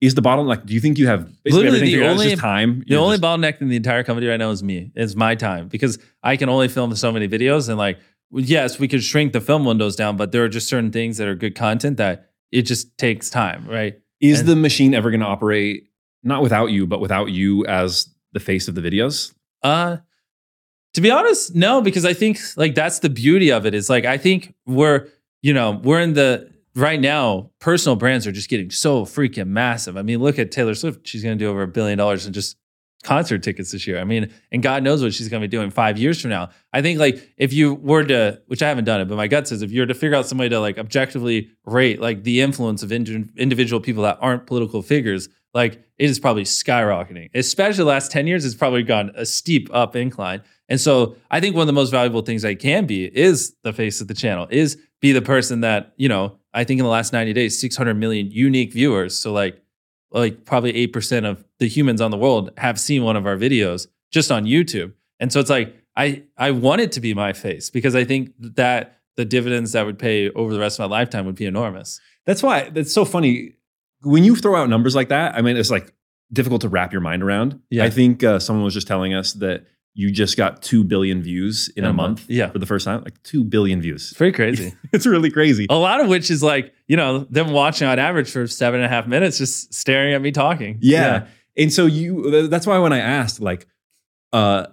is the bottom like? Do you think you have Literally the figured out? It's only- just time? The only just- bottleneck in the entire company right now is me. It's my time because I can only film so many videos and like yes, we could shrink the film windows down, but there are just certain things that are good content that it just takes time, right? is and- the machine ever going to operate not without you, but without you as the face of the videos? Uh to be honest, no, because I think like that's the beauty of it is like I think we're, you know, we're in the right now, personal brands are just getting so freaking massive. I mean, look at Taylor Swift. She's gonna do over a billion dollars in just concert tickets this year. I mean, and God knows what she's gonna be doing five years from now. I think like if you were to, which I haven't done it, but my gut says if you were to figure out some way to like objectively rate like the influence of indi- individual people that aren't political figures, like it is probably skyrocketing. Especially the last 10 years, it's probably gone a steep up incline. And so I think one of the most valuable things I can be is the face of the channel, is be the person that, you know, I think in the last 90 days, 600 million unique viewers. So like, like probably 8% of the humans on the world have seen one of our videos just on YouTube. And so it's like, I I want it to be my face because I think that the dividends that would pay over the rest of my lifetime would be enormous. That's why that's so funny. When you throw out numbers like that, I mean, it's like difficult to wrap your mind around. Yeah. I think uh, someone was just telling us that you just got 2 billion views in, a, month, Yeah. for the first time. Like 2 billion views. It's pretty crazy. it's really crazy. a lot of which is like, you know, them watching on average for seven and a half minutes, just staring at me talking. Yeah. And so you that's why when I asked like uh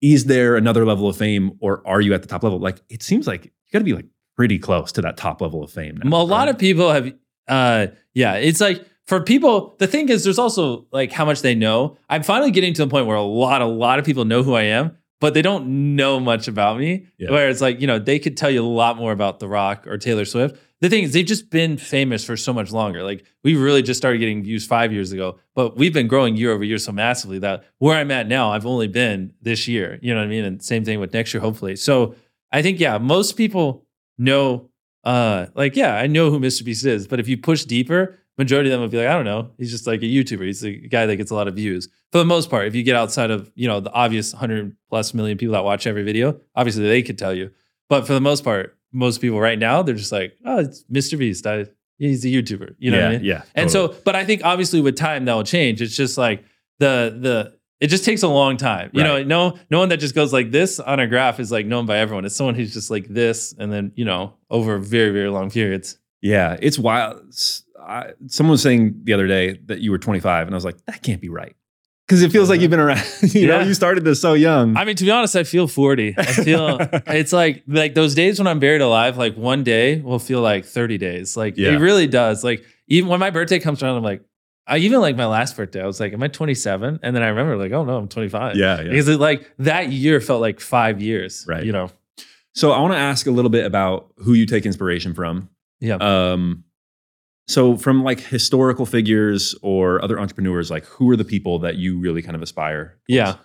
is there another level of fame or are you at the top level? Like it seems like you got to be like pretty close to that top level of fame. Now, well, a lot of people have uh yeah it's like for people the thing is there's also like how much they know. I'm finally getting to the point where a lot a lot of people know who i am but they don't know much about me. Yeah. where it's like you know they could tell you a lot more about the rock or taylor swift. The thing is they've just been famous for so much longer. Like we really just started getting views five years ago but we've been growing year over year so massively that where i'm at now i've only been this year. You know what i mean? And same thing with next year hopefully. So i think yeah most people know uh like yeah i know who mr beast is but if you push deeper majority of them would be like i don't know. He's just like a youtuber. He's a guy that gets a lot of views. For the most part if you get outside of you know the obvious 100 plus million people that watch every video obviously they could tell you. But for the most part most people right now they're just like oh it's mr beast. I, he's a youtuber. You know yeah, what i mean? yeah. and totally. so but i think obviously with time that will change. It's just like the the it just takes a long time you Right. know no no one that just goes like this on a graph is like known by everyone it's someone who's just like this and then you know over very very long periods Yeah, it's wild. I, someone was saying the other day that you were 25, and I was like, that can't be right. Because it feels like you've been around. you know, you started this so young. I mean, to be honest, I feel 40. I feel it's like like those days when I'm buried alive, like one day will feel like 30 days. Like Yeah. it really does. Like even when my birthday comes around, I'm like, I even like my last birthday, I was like, Am I 27? And then I remember like, oh no, I'm 25. yeah, yeah. Because it like that year felt like five years. Right. You know? So I want to ask a little bit about who you take inspiration from. Yeah. Um, so from like historical figures or other entrepreneurs, like who are the people that you really kind of aspire? Yeah.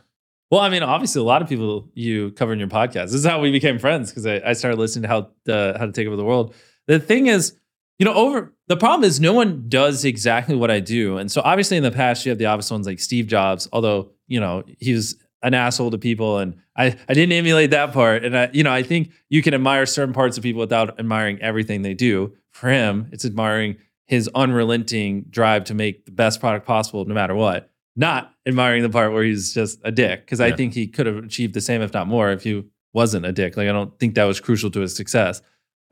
Well, I mean, obviously, a lot of people you cover in your podcast. This is how we became friends because I, I started listening to how uh, how to take over the world. The thing is, you know, over the problem is no one does exactly what I do, and so obviously in the past you have the obvious ones like Steve Jobs, although you know he was an asshole to people, and I I didn't emulate that part, and I you know I think you can admire certain parts of people without admiring everything they do. For him, it's admiring his unrelenting drive to make the best product possible no matter what not admiring the part where he's just a dick because I think he could have achieved the same, if not more, if he wasn't a dick. Like I don't think that was crucial to his success.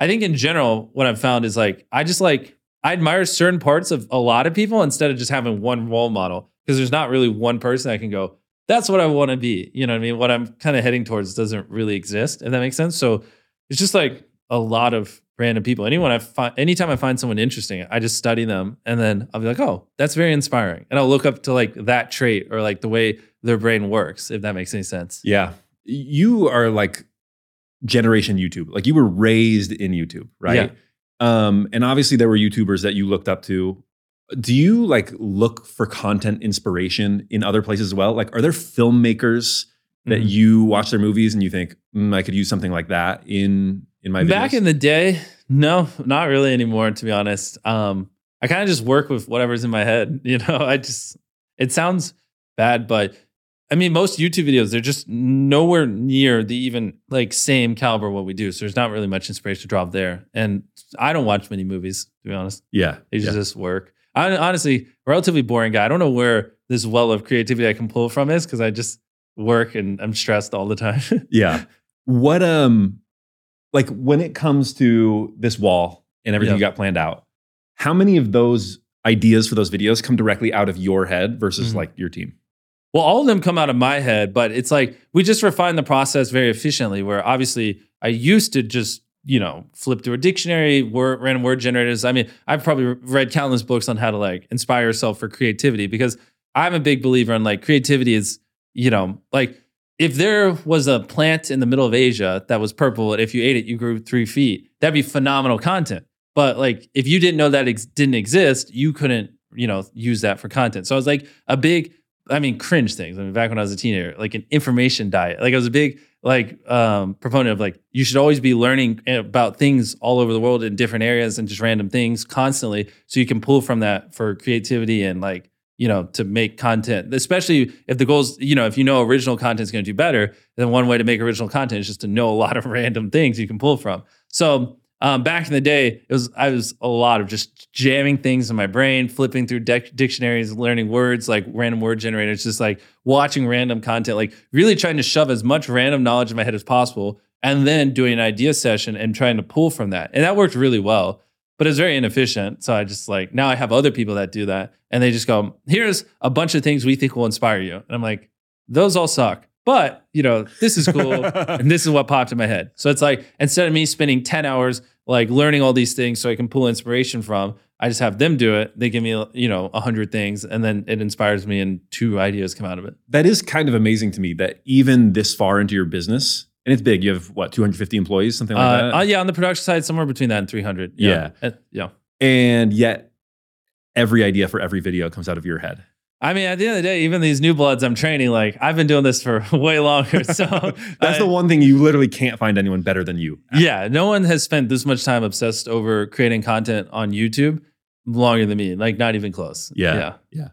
I think in general, what I've found is like I just like I admire certain parts of a lot of people instead of just having one role model because there's not really one person I can go. That's what I want to be. You know what I mean? What I'm kind of heading towards doesn't really exist. If that makes sense. So it's just like a lot of random people. Anyone I find, anytime I find someone interesting, I just study them and then I'll be like, oh, that's very inspiring. And I'll look up to like that trait or like the way their brain works, if that makes any sense. Yeah. You are like generation YouTube. Like you were raised in YouTube, right? Um, and obviously there were YouTubers that you looked up to. Do you like look for content inspiration in other places as well? Like, are there filmmakers that Mhm. you watch their movies and you think mm, I could use something like that in in my videos? Back in the day, no, not really anymore, to be honest. Um, I kind of just work with whatever's in my head. You know, I just, it sounds bad, but I mean, most YouTube videos, they're just nowhere near the even like same caliber what we do. So there's not really much inspiration to drop there. And I don't watch many movies, to be honest. yeah, They yeah. just work. I honestly, relatively boring guy. I don't know where this well of creativity I can pull from is because I just work and I'm stressed all the time. Yeah. What um like when it comes to this wall and everything Yeah. you got planned out, how many of those ideas for those videos come directly out of your head versus Mhm. like your team? Well, all of them come out of my head, but it's like we just refine the process very efficiently. Where obviously I used to just, you know, flip through a dictionary, word, random word generators. I mean, I've probably read countless books on how to like inspire yourself for creativity because I'm a big believer in like creativity is, you know, like if there was a plant in the middle of Asia that was purple, and if you ate it, you grew three feet, that'd be phenomenal content. But like if you didn't know that ex- didn't exist, you couldn't, you know, use that for content. So I was like a big I mean, cringe things. I mean, back when I was a teenager, like an information diet. Like I was a big like um, proponent of like you should always be learning about things all over the world in different areas and just random things constantly, so you can pull from that for creativity and like you know, to make content, especially if the goals, you know, if you know original content is going to do better, then one way to make original content is just to know a lot of random things you can pull from. So um, back in the day, it was I was a lot of just jamming things in my brain, flipping through dec- dictionaries, learning words like random word generators, just like watching random content, like really trying to shove as much random knowledge in my head as possible, and then doing an idea session and trying to pull from that, and that worked really well. But it's very inefficient. So I just like now I have other people that do that, and they just go, "Here's a bunch of things we think will inspire you," and I'm like, "Those all suck." But you know, this is cool, and this is what popped in my head. So it's like instead of me spending ten hours like learning all these things so I can pull inspiration from. I just have them do it. They give me, you know, a hundred things, and then it inspires me, and two ideas come out of it. That is kind of amazing to me that even this far into your business, and it's big. You have what 250 employees, something like Uh, that, uh, yeah, on the production side, somewhere between that and three hundred. Yeah. Uh, yeah. and yet every idea for every video comes out of your head. I mean, at the end of the day, even these new bloods I'm training, like I've been doing this for way longer. So That's the uh, one thing you literally can't find anyone better than you. at. Yeah, no one has spent this much time obsessed over creating content on YouTube longer than me. Like not even close. Yeah, Yeah. Yeah.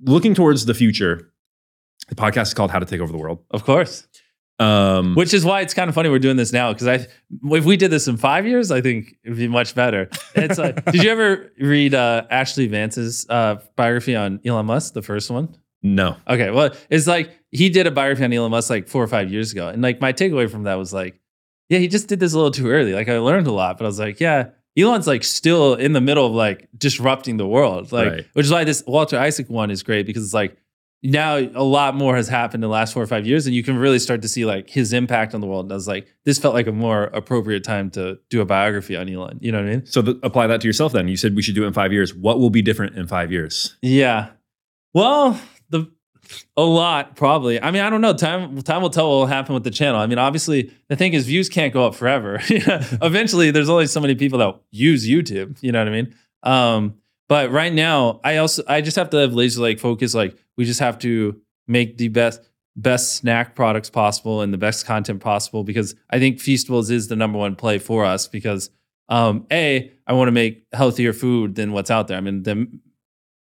Looking towards the future, the podcast is called How to Take Over the World. Of course. Um, Which is why it's kind of funny we're doing this now because I, if we did this in five years, I think it'd be much better. It's like, did you ever read uh, Ashley Vance's uh, biography on Elon Musk, the first one? no. Okay, well, it's like he did a biography on Elon Musk like four or five years ago, and like my takeaway from that was like, yeah, he just did this a little too early. Like I learned a lot, but I was like, yeah, Elon's like still in the middle of like disrupting the world, like Right. which is why this Walter Isaac one is great because it's like now a lot more has happened in the last four or five years, and you can really start to see like his impact on the world. And I was like, this felt like a more appropriate time to do a biography on Elon. You know what I mean? So apply that to yourself then. You said we should do it in five years. What will be different in five years? Yeah. Well, the a lot probably. I mean, I don't know. Time time will tell what will happen with the channel. I mean, obviously, the thing is, views can't go up forever. Eventually, there's only so many people that use YouTube. You know what I mean? Um, but right now, I also I just have to have laser like focus. Like we just have to make the best best snack products possible and the best content possible because I think Feastables is the number one play for us because um, a I want to make healthier food than what's out there. I mean, the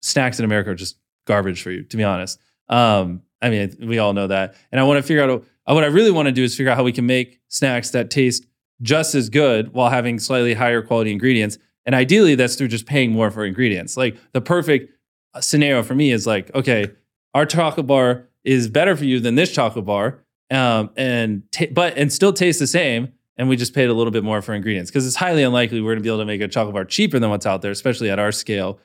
snacks in America are just garbage for you, to be honest. Um, I mean, we all know that. And I want to figure out uh, what I really want to do is figure out how we can make snacks that taste just as good while having slightly higher quality ingredients. And ideally, that's through just paying more for ingredients. Like the perfect uh, scenario for me is like, okay, our chocolate bar is better for you than this chocolate bar, um, and ta- but and still tastes the same. And we just paid a little bit more for ingredients because it's highly unlikely we're going to be able to make a chocolate bar cheaper than what's out there, especially at our scale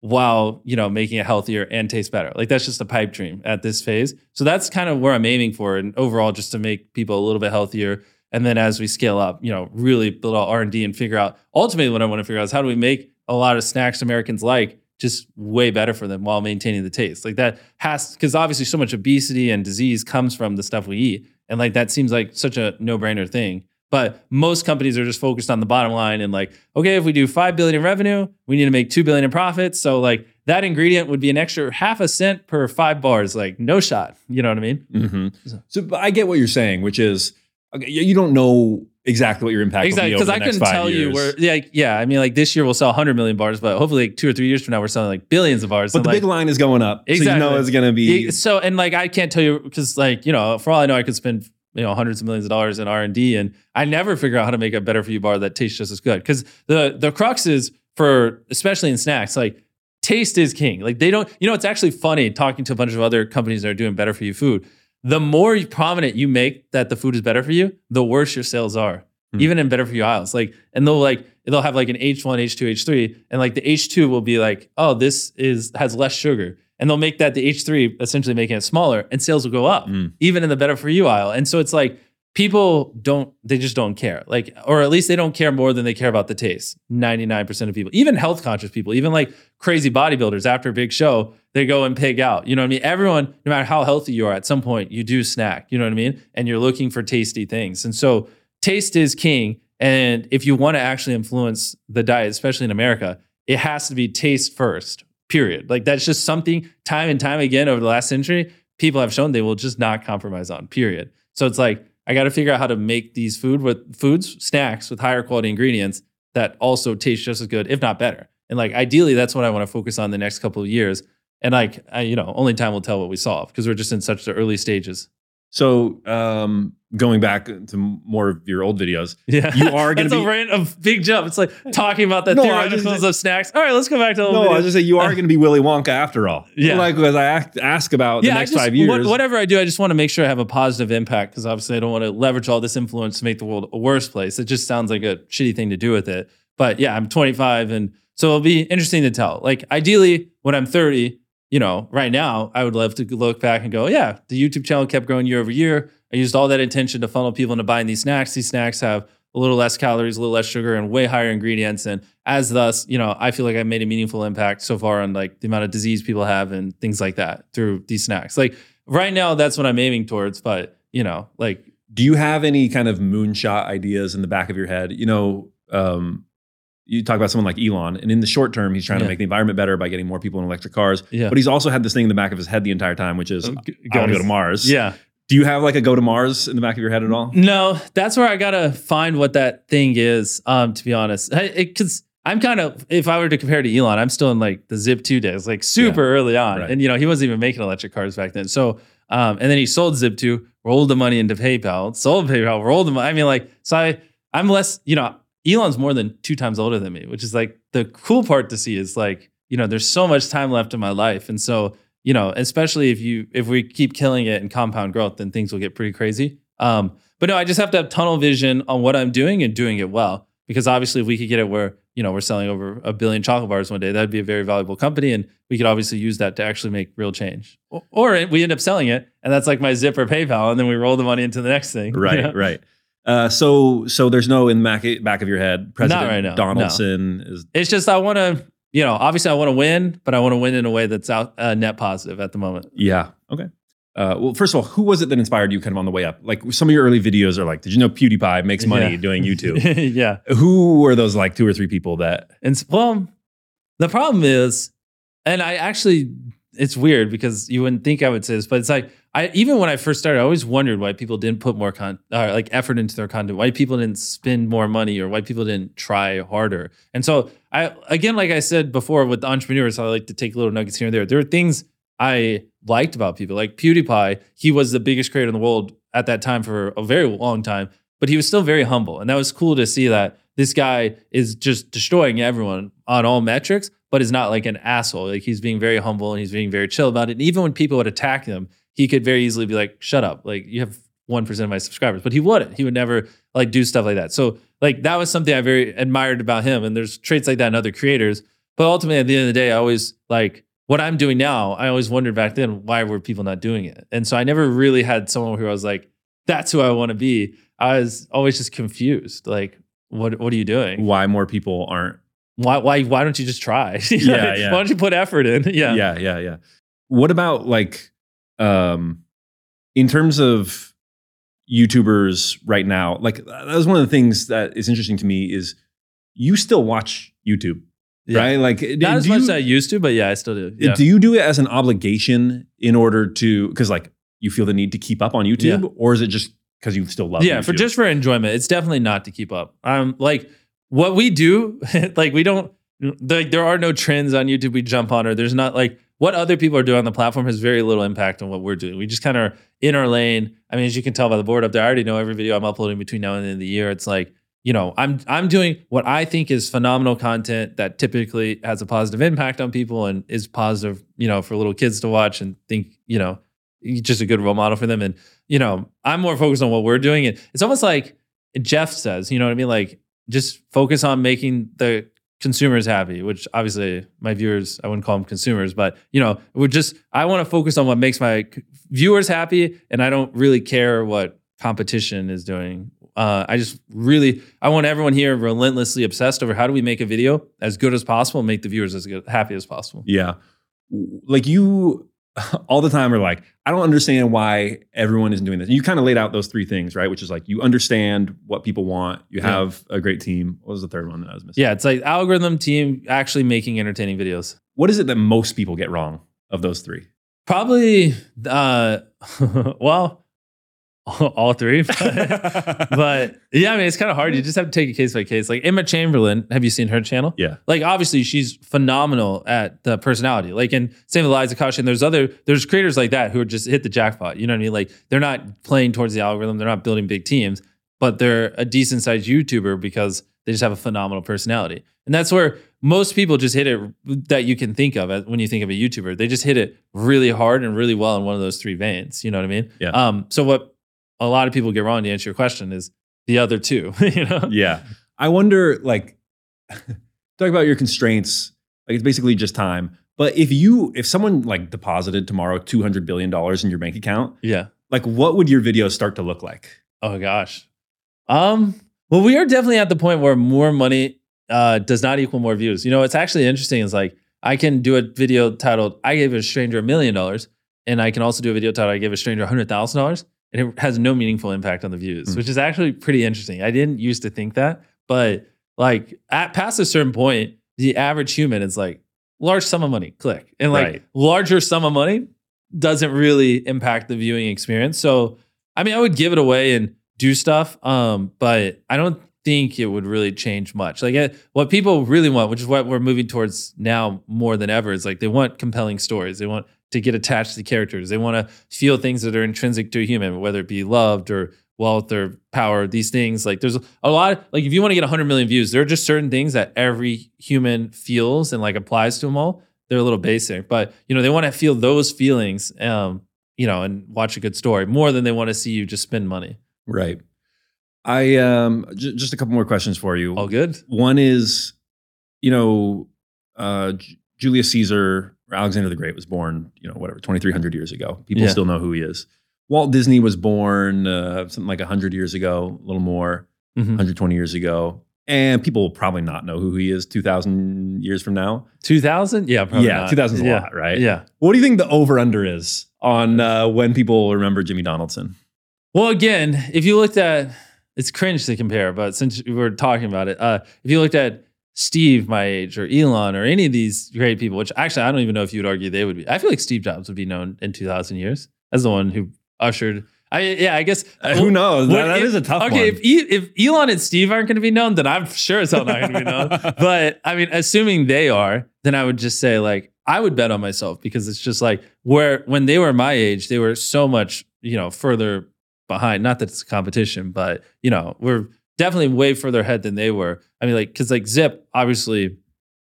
while you know making it healthier and taste better like that's just a pipe dream at this phase so that's kind of where i'm aiming for and overall just to make people a little bit healthier and then as we scale up you know really build out r&d and figure out ultimately what i want to figure out is how do we make a lot of snacks americans like just way better for them while maintaining the taste like that has because obviously so much obesity and disease comes from the stuff we eat and like that seems like such a no-brainer thing but most companies are just focused on the bottom line and like, okay, if we do five billion in revenue, we need to make two billion in profits. So like that ingredient would be an extra half a cent per five bars. Like no shot. You know what I mean? Mm-hmm. So but I get what you're saying, which is you you don't know exactly what your impact Exactly. will be Because I couldn't tell you years. where, yeah, like, yeah. I mean, like this year we'll sell 100 million bars, but hopefully like two or three years from now we're selling like billions of bars. But And, the like, big line is going up. So you know it's going to be. So and like I can't tell you because like you know for all I know I could spend you know hundreds of millions of dollars in R and D and I never figure out how to make a better for you bar that tastes just as good because the the crux is for especially in snacks like taste is king like they don't you know it's actually funny talking to a bunch of other companies that are doing better for you food the more prominent you make that the food is better for you the worse your sales are Hmm. even in better for you aisles like and they'll like they'll have like an H1 H2 H3 and like the H2 will be like oh this is has less sugar and they'll make that the H3 essentially making it smaller and sales will go up Mm. even in the better for you aisle and so it's like people don't they just don't care. Like or at least they don't care more than they care about the taste 99% of people. Even health conscious people even like crazy bodybuilders after a big show they go and pig out. You know what i mean? Everyone no matter how healthy you are at some point you do snack you know what i mean? And you're looking for tasty things. And so taste is king. And if you want to actually influence the diet especially in america it has to be taste first period. Like that's just something time and time again over the last century people have shown they will just not compromise on period. So it's like I got to figure out how to make these food with foods, snacks with higher quality ingredients that also taste just as good, if not better. And like ideally, that's what I want to focus on the next couple of years. And like, I, you know, only time will tell what we solve because we're just in such the early stages. So, um, going back to more of your old videos, Yeah, You are gonna be- a big jump. It's like talking about the No, theoreticals of snacks. All right, let's go back to old no, I was just say you are going to be Willy Wonka after all. Yeah. like as I ask, ask about the next just- five years. what- whatever I do, I just want to make sure I have a positive impact because obviously I don't want to leverage all this influence to make the world a worse place. It just sounds like a shitty thing to do with it. But yeah, I'm 25, and so it'll be interesting to tell. Like ideally, when I'm 30, you know, right now, I would love to look back and go, yeah, the YouTube channel kept growing year over year. I used all that intention to funnel people into buying these snacks. These snacks have a little less calories, a little less sugar, and way higher ingredients. And as thus, you know, I feel like I've made a meaningful impact so far on like the amount of disease people have and things like that through these snacks. Like right now, that's what I'm aiming towards. But you know, like Do you have any kind of moonshot ideas in the back of your head? You know, um, you talk about someone like Elon, and in the short term, he's trying Yeah. to make the environment better by getting more people in electric cars. Yeah. But he's also had this thing in the back of his head the entire time, which is, Uh, I want to go to Mars. yeah. Do you have like a go to Mars in the back of your head at all? No, that's where I gotta find what that thing is. Um, to be honest, because I'm kind of if I were to compare to Elon, I'm still in like the Zip2 days, like super early on, Right. and you know he wasn't even making electric cars back then. So, um, and then he sold Zip2, rolled the money into PayPal, sold PayPal, rolled the money. I mean, like, so I I'm less, you know, Elon's more than two times older than me, which is like the cool part to see is like, you know, there's so much time left in my life, and so you know, especially if you if we keep killing it in compound growth, then things will get pretty crazy. Um, but no, I just have to have tunnel vision on what I'm doing and doing it well. Because obviously, if we could get it where you know we're selling over a billion chocolate bars one day, that'd be a very valuable company, and we could obviously use that to actually make real change. Or, or we end up selling it, and that's like my Zipper PayPal, and then we roll the money into the next thing. Right, you know? right. Uh, so, so there's no in the back, back of your head. President right now, no. Donaldson is It's just I want to, you know, obviously I want to win, but I want to win in a way that's out uh, net positive at the moment. Yeah. Okay. Uh, well, first of all, who was it that inspired you kind of on the way up? Like some of your early videos are like, did you know PewDiePie makes money Yeah. doing YouTube? yeah. who were those like two or three people that? And s- well, the problem is, and I actually, it's weird because you wouldn't think I would say this, but it's like I even when I first started, I always wondered why people didn't put more con uh, like effort into their content, why people didn't spend more money, or why people didn't try harder. And so I again, like I said before, with the entrepreneurs, I like to take little nuggets here and there. There are things I liked about people, like PewDiePie. He was the biggest creator in the world at that time for a very long time, but he was still very humble, and that was cool to see that this guy is just destroying everyone on all metrics, but is not like an asshole. Like he's being very humble and he's being very chill about it. And even when people would attack him, he could very easily be like, "Shut up!" Like you have one percent of my subscribers, but he wouldn't. He would never like do stuff like that. So like that was something I very admired about him. And there's traits like that in other creators. But ultimately, at the end of the day, I always like what I'm doing now. I always wondered back then why were people not doing it, and so I never really had someone who I was like, "That's who I want to be." I was always just confused. Like, what what are you doing? Why more people aren't? Why why why don't you just try? Yeah, yeah. Why don't you put effort in? Yeah. Yeah, yeah, yeah. What about like, um, in terms of YouTubers right now? Like that was one of the things that is interesting to me is you still watch YouTube, Yeah. right? Like, Not as much you- as I used to, but yeah, I still do. Yeah. Do you do it as an obligation in order to because like you feel the need to keep up on YouTube, Yeah. or is it just because you still love? yeah, for just for enjoyment. It's definitely not to keep up. Um, like what we do, like we don't. Like there are no trends on YouTube we jump on, or there's not like what other people are doing on the platform has very little impact on what we're doing. We just kind of in our lane. I mean, as you can tell by the board up there, I already know every video I'm uploading between now and the end of the year. It's like you know, I'm I'm doing what I think is phenomenal content that typically has a positive impact on people and is positive, you know, for little kids to watch and think, you know, just a good role model for them. And you know, I'm more focused on what we're doing. And it's almost like Jeff says, you know what I mean? Like just focus on making the consumers happy, which obviously my viewers, I wouldn't call them consumers, but you know, we're just, I want to focus on what makes my viewers happy. And I don't really care what competition is doing. Uh, I just really, I want everyone here relentlessly obsessed over how do we make a video as good as possible and make the viewers as good, happy as possible. Yeah. Like you all the time are like, I don't understand why everyone isn't doing this. You kind of laid out those three things, right? Which is like you understand what people want, you Yeah. have a great team. What was the third one that I was missing? Yeah, it's like algorithm team actually making entertaining videos. What is it that most people get wrong of those three? Probably, uh, well, all three. But, but yeah, I mean, it's kind of hard. You just have to take it case by case. Like Emma Chamberlain, have you seen her channel? Yeah. Like obviously she's phenomenal at the personality. Like and same with Liza Koshy. And there's other there's creators like that who are just hit the jackpot. You know what I mean? Like they're not playing towards the algorithm. They're not building big teams, but they're a decent sized YouTuber because they just have a phenomenal personality. And that's where most people just hit it that you can think of when you think of a YouTuber. They just hit it really hard and really well in one of those three veins. You know what I mean? Yeah. Um. So what a lot of people get wrong to answer your question is the other two. you know? yeah. I wonder, like, talk about your constraints. Like, it's basically just time. But if you, if someone like deposited tomorrow two hundred billion dollars in your bank account, Yeah. like, what would your videos start to look like? Oh gosh. Um. Well, we are definitely at the point where more money uh, does not equal more views. You know, it's actually interesting. Is like I can do a video titled "I gave a stranger a million dollars," and I can also do a video titled "I gave a stranger a hundred thousand dollars," and it has no meaningful impact on the views, Hmm. which is actually pretty interesting. I didn't used to think that, but like at past a certain point, the average human is like large sum of money, click, and like Right. larger sum of money doesn't really impact the viewing experience. So, I mean, I would give it away and do stuff, um, but I don't think it would really change much. Like eh, what people really want, which is what we're moving towards now more than ever, is like they want compelling stories. They want to get attached to the characters. They want to feel things that are intrinsic to a human, whether it be loved or wealth or power. These things, like there's a lot. like if you want to get 100 million views, there are just certain things that every human feels and like applies to them all. They're a little basic, but you know they want to feel those feelings, um, you know, and watch a good story more than they want to see you just spend money. Right. I um j- just a couple more questions for you. All good. One is, you know, uh, Julius Caesar Alexander the Great was born, you know, whatever, 2,300 years ago. People Yeah. still know who he is. Walt Disney was born uh, something like 100 years ago, a little more, Mhm. 120 years ago. And people will probably not know who he is 2,000 years from now. 2000? Yeah, probably yeah, 2000 is a lot, right? Yeah. What do you think the over under is on uh, when people remember Jimmy Donaldson? Well, again, if you looked at, it's cringe to compare, but since we were talking about it, uh, if you looked at Steve, my age, or Elon, or any of these great people, which actually I don't even know if you would argue they would be. I feel like Steve Jobs would be known in 2000 years as the one who ushered. I yeah, I guess Uh, who knows? What That- if- is a tough okay, one. if E- if Elon and Steve aren't going to be known, then I'm sure it's not going to be known. but I mean, assuming they are, then I would just say like I would bet on myself because it's just like where when they were my age, they were so much you know further behind. Not that it's a competition, but you know we're definitely way further ahead than they were. I mean, like because like Zip obviously.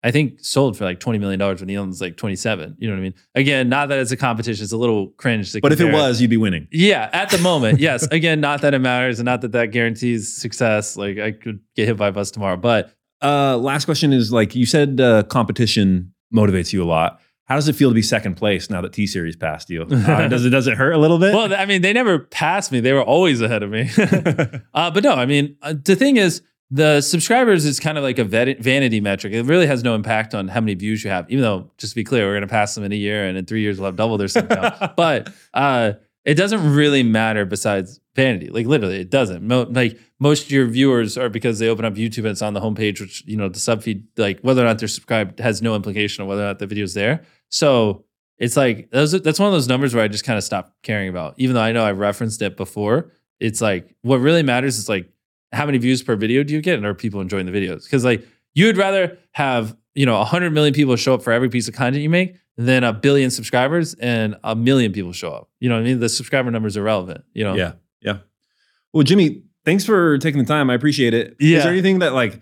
I think sold for like twenty million dollars when Elon's like twenty seven. You know what I mean? Again, not that it's a competition; it's a little cringe. To But if it was, you'd be winning. Yeah, at the moment, yes. Again, not that it matters, and not that that guarantees success. Like I could get hit by a bus tomorrow, but Uh, last question is like you said, uh, competition motivates you a lot. How does it feel to be second place now that T Series passed you? Uh, does it does it hurt a little bit? well, I mean, they never passed me; they were always ahead of me. uh, but no, I mean, uh, the thing is, the subscribers is kind of like a vanity metric. It really has no impact on how many views you have. Even though, just to be clear, we're going to pass them in a year, and in three years we'll have double their sub count. but uh, it doesn't really matter besides vanity. Like literally, it doesn't. Mo- like most of your viewers are because they open up YouTube and it's on the homepage, which you know the sub feed, like whether or not they're subscribed, has no implication on whether or not the video's there. So it's like those, that's one of those numbers where I just kind of stopped caring about. Even though I know I've referenced it before, it's like what really matters is like how many views per video do you get, and are people enjoying the videos? Because like you would rather have you know hundred million people show up for every piece of content you make than a billion subscribers and a million people show up. You know what I mean? The subscriber numbers are relevant. You know? yeah, yeah. Well, Jimmy, thanks for taking the time. I appreciate it. Is Yeah. Is there anything that like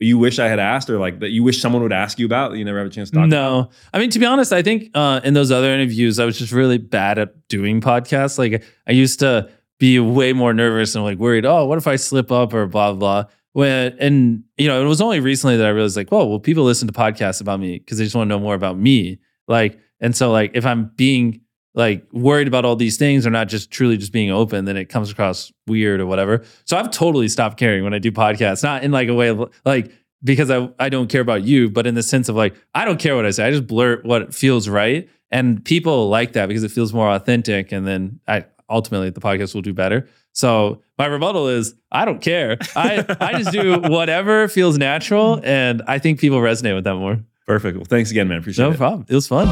you wish I had asked, or like that you wish someone would ask you about that you never have a chance to talk? about? No, I mean to be honest, I think uh, in those other interviews, I was just really bad at doing podcasts. Like I used to be way more nervous and like worried. Oh, what if I slip up or blah blah. And you know, it was only recently that I realized like, well well, people listen to podcasts about me because they just want to know more about me. Like, and so like if I'm being like worried about all these things or not just truly just being open, then it comes across weird or whatever. So I've totally stopped caring when I do podcasts, not in like a way of like because I, I don't care about you, but in the sense of like, I don't care what I say. I just blurt what feels right. And people like that because it feels more authentic. And then I ultimately the podcast will do better. So my rebuttal is I don't care. I, I just do whatever feels natural. And I think people resonate with that more. Perfect. Well, thanks again, man. Appreciate No it. No problem. It was fun.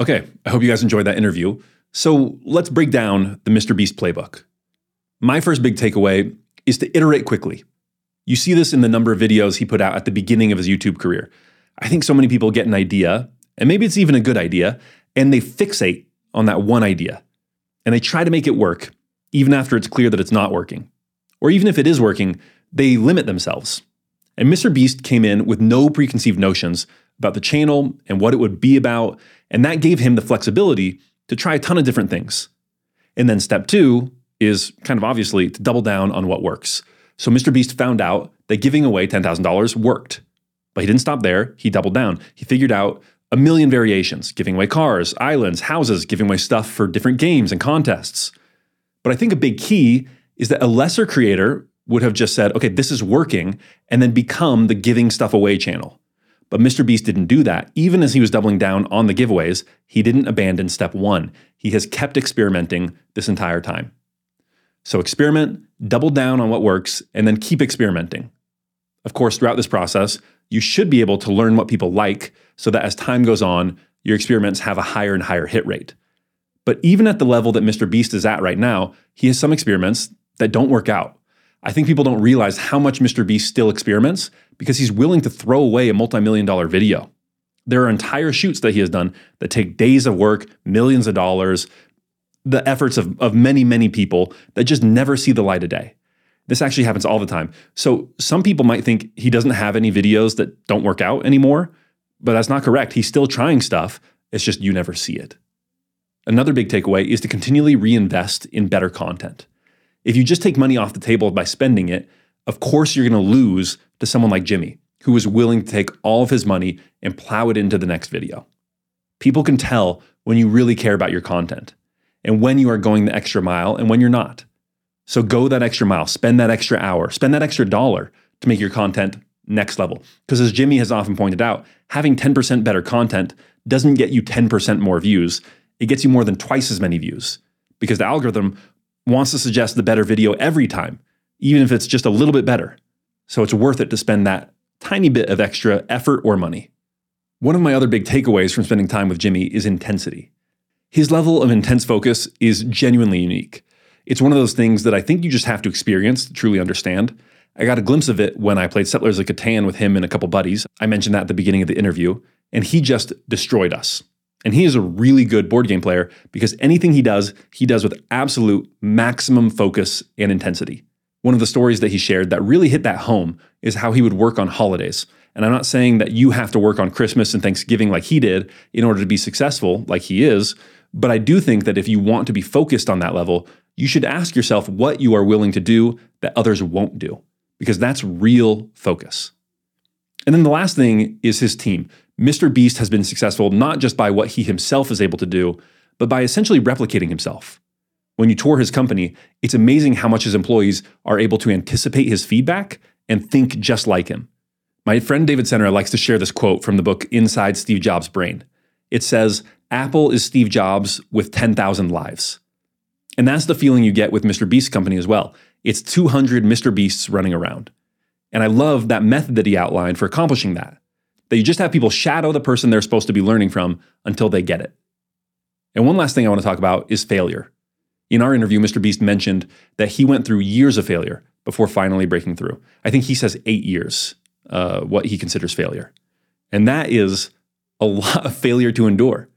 Okay. I hope you guys enjoyed that interview. So let's break down the Mr. Beast playbook. My first big takeaway is to iterate quickly. You see this in the number of videos he put out at the beginning of his YouTube career. I think so many people get an idea, and maybe it's even a good idea, and they fixate on that one idea. And they try to make it work, even after it's clear that it's not working. Or even if it is working, they limit themselves. And Mr. Beast came in with no preconceived notions about the channel and what it would be about, and that gave him the flexibility to try a ton of different things. And then step two is kind of obviously to double down on what works. So Mr. Beast found out that giving away $10,000 worked. But he didn't stop there, he doubled down. He figured out a million variations, giving away cars, islands, houses, giving away stuff for different games and contests. But I think a big key is that a lesser creator would have just said, okay, this is working, and then become the giving stuff away channel. But Mr. Beast didn't do that. Even as he was doubling down on the giveaways, he didn't abandon step one. He has kept experimenting this entire time. So experiment, double down on what works, and then keep experimenting. Of course, throughout this process, you should be able to learn what people like so that as time goes on, your experiments have a higher and higher hit rate. But even at the level that Mr. Beast is at right now, he has some experiments that don't work out. I think people don't realize how much Mr. Beast still experiments because he's willing to throw away a multi million dollar video. There are entire shoots that he has done that take days of work, millions of dollars, the efforts of, of many, many people that just never see the light of day. This actually happens all the time. So some people might think he doesn't have any videos that don't work out anymore, but that's not correct. He's still trying stuff. It's just you never see it. Another big takeaway is to continually reinvest in better content. If you just take money off the table by spending it, of course you're going to lose to someone like Jimmy, who is willing to take all of his money and plow it into the next video. People can tell when you really care about your content and when you are going the extra mile and when you're not. So go that extra mile, spend that extra hour, spend that extra dollar to make your content next level. Because as Jimmy has often pointed out, having 10% better content doesn't get you 10% more views. It gets you more than twice as many views because the algorithm wants to suggest the better video every time, even if it's just a little bit better. So it's worth it to spend that tiny bit of extra effort or money. One of my other big takeaways from spending time with Jimmy is intensity. His level of intense focus is genuinely unique. It's one of those things that I think you just have to experience to truly understand. I got a glimpse of it when I played Settlers of Catan with him and a couple buddies. I mentioned that at the beginning of the interview, and he just destroyed us. And he is a really good board game player because anything he does, he does with absolute maximum focus and intensity. One of the stories that he shared that really hit that home is how he would work on holidays. And I'm not saying that you have to work on Christmas and Thanksgiving like he did in order to be successful, like he is. But I do think that if you want to be focused on that level, you should ask yourself what you are willing to do that others won't do, because that's real focus. And then the last thing is his team. Mr. Beast has been successful not just by what he himself is able to do, but by essentially replicating himself. When you tour his company, it's amazing how much his employees are able to anticipate his feedback and think just like him. My friend David Senra likes to share this quote from the book Inside Steve Jobs' Brain. It says, Apple is Steve Jobs with 10,000 lives. And that's the feeling you get with Mr. Beast's company as well. It's 200 Mr. Beasts running around. And I love that method that he outlined for accomplishing that that you just have people shadow the person they're supposed to be learning from until they get it. And one last thing I want to talk about is failure. In our interview, Mr. Beast mentioned that he went through years of failure before finally breaking through. I think he says eight years, uh, what he considers failure. And that is a lot of failure to endure.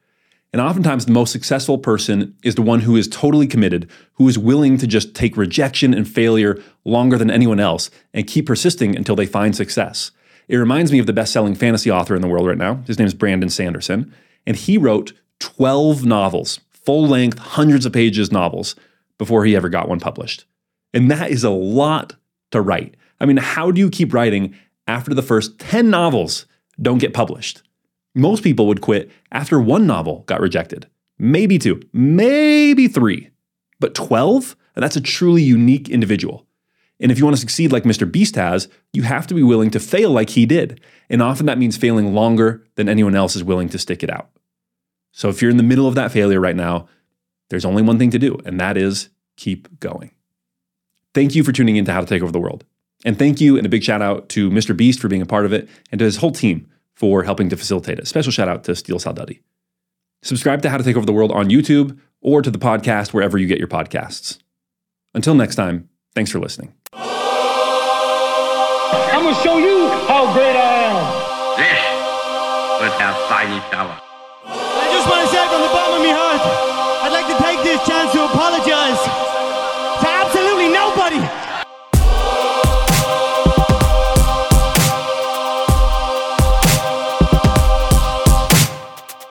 And oftentimes, the most successful person is the one who is totally committed, who is willing to just take rejection and failure longer than anyone else and keep persisting until they find success. It reminds me of the best selling fantasy author in the world right now. His name is Brandon Sanderson. And he wrote 12 novels, full length, hundreds of pages novels, before he ever got one published. And that is a lot to write. I mean, how do you keep writing after the first 10 novels don't get published? Most people would quit after one novel got rejected, maybe two, maybe three. But 12? That's a truly unique individual. And if you want to succeed like Mr. Beast has, you have to be willing to fail like he did. And often that means failing longer than anyone else is willing to stick it out. So if you're in the middle of that failure right now, there's only one thing to do, and that is keep going. Thank you for tuning in to How to Take Over the World. And thank you and a big shout out to Mr. Beast for being a part of it and to his whole team for helping to facilitate it. Special shout out to Steel Salduddy. Subscribe to How to Take Over the World on YouTube or to the podcast wherever you get your podcasts. Until next time, thanks for listening. I'm gonna show you how great I am. This was the finest hour. I just want to say from the bottom of my heart, I'd like to take this chance to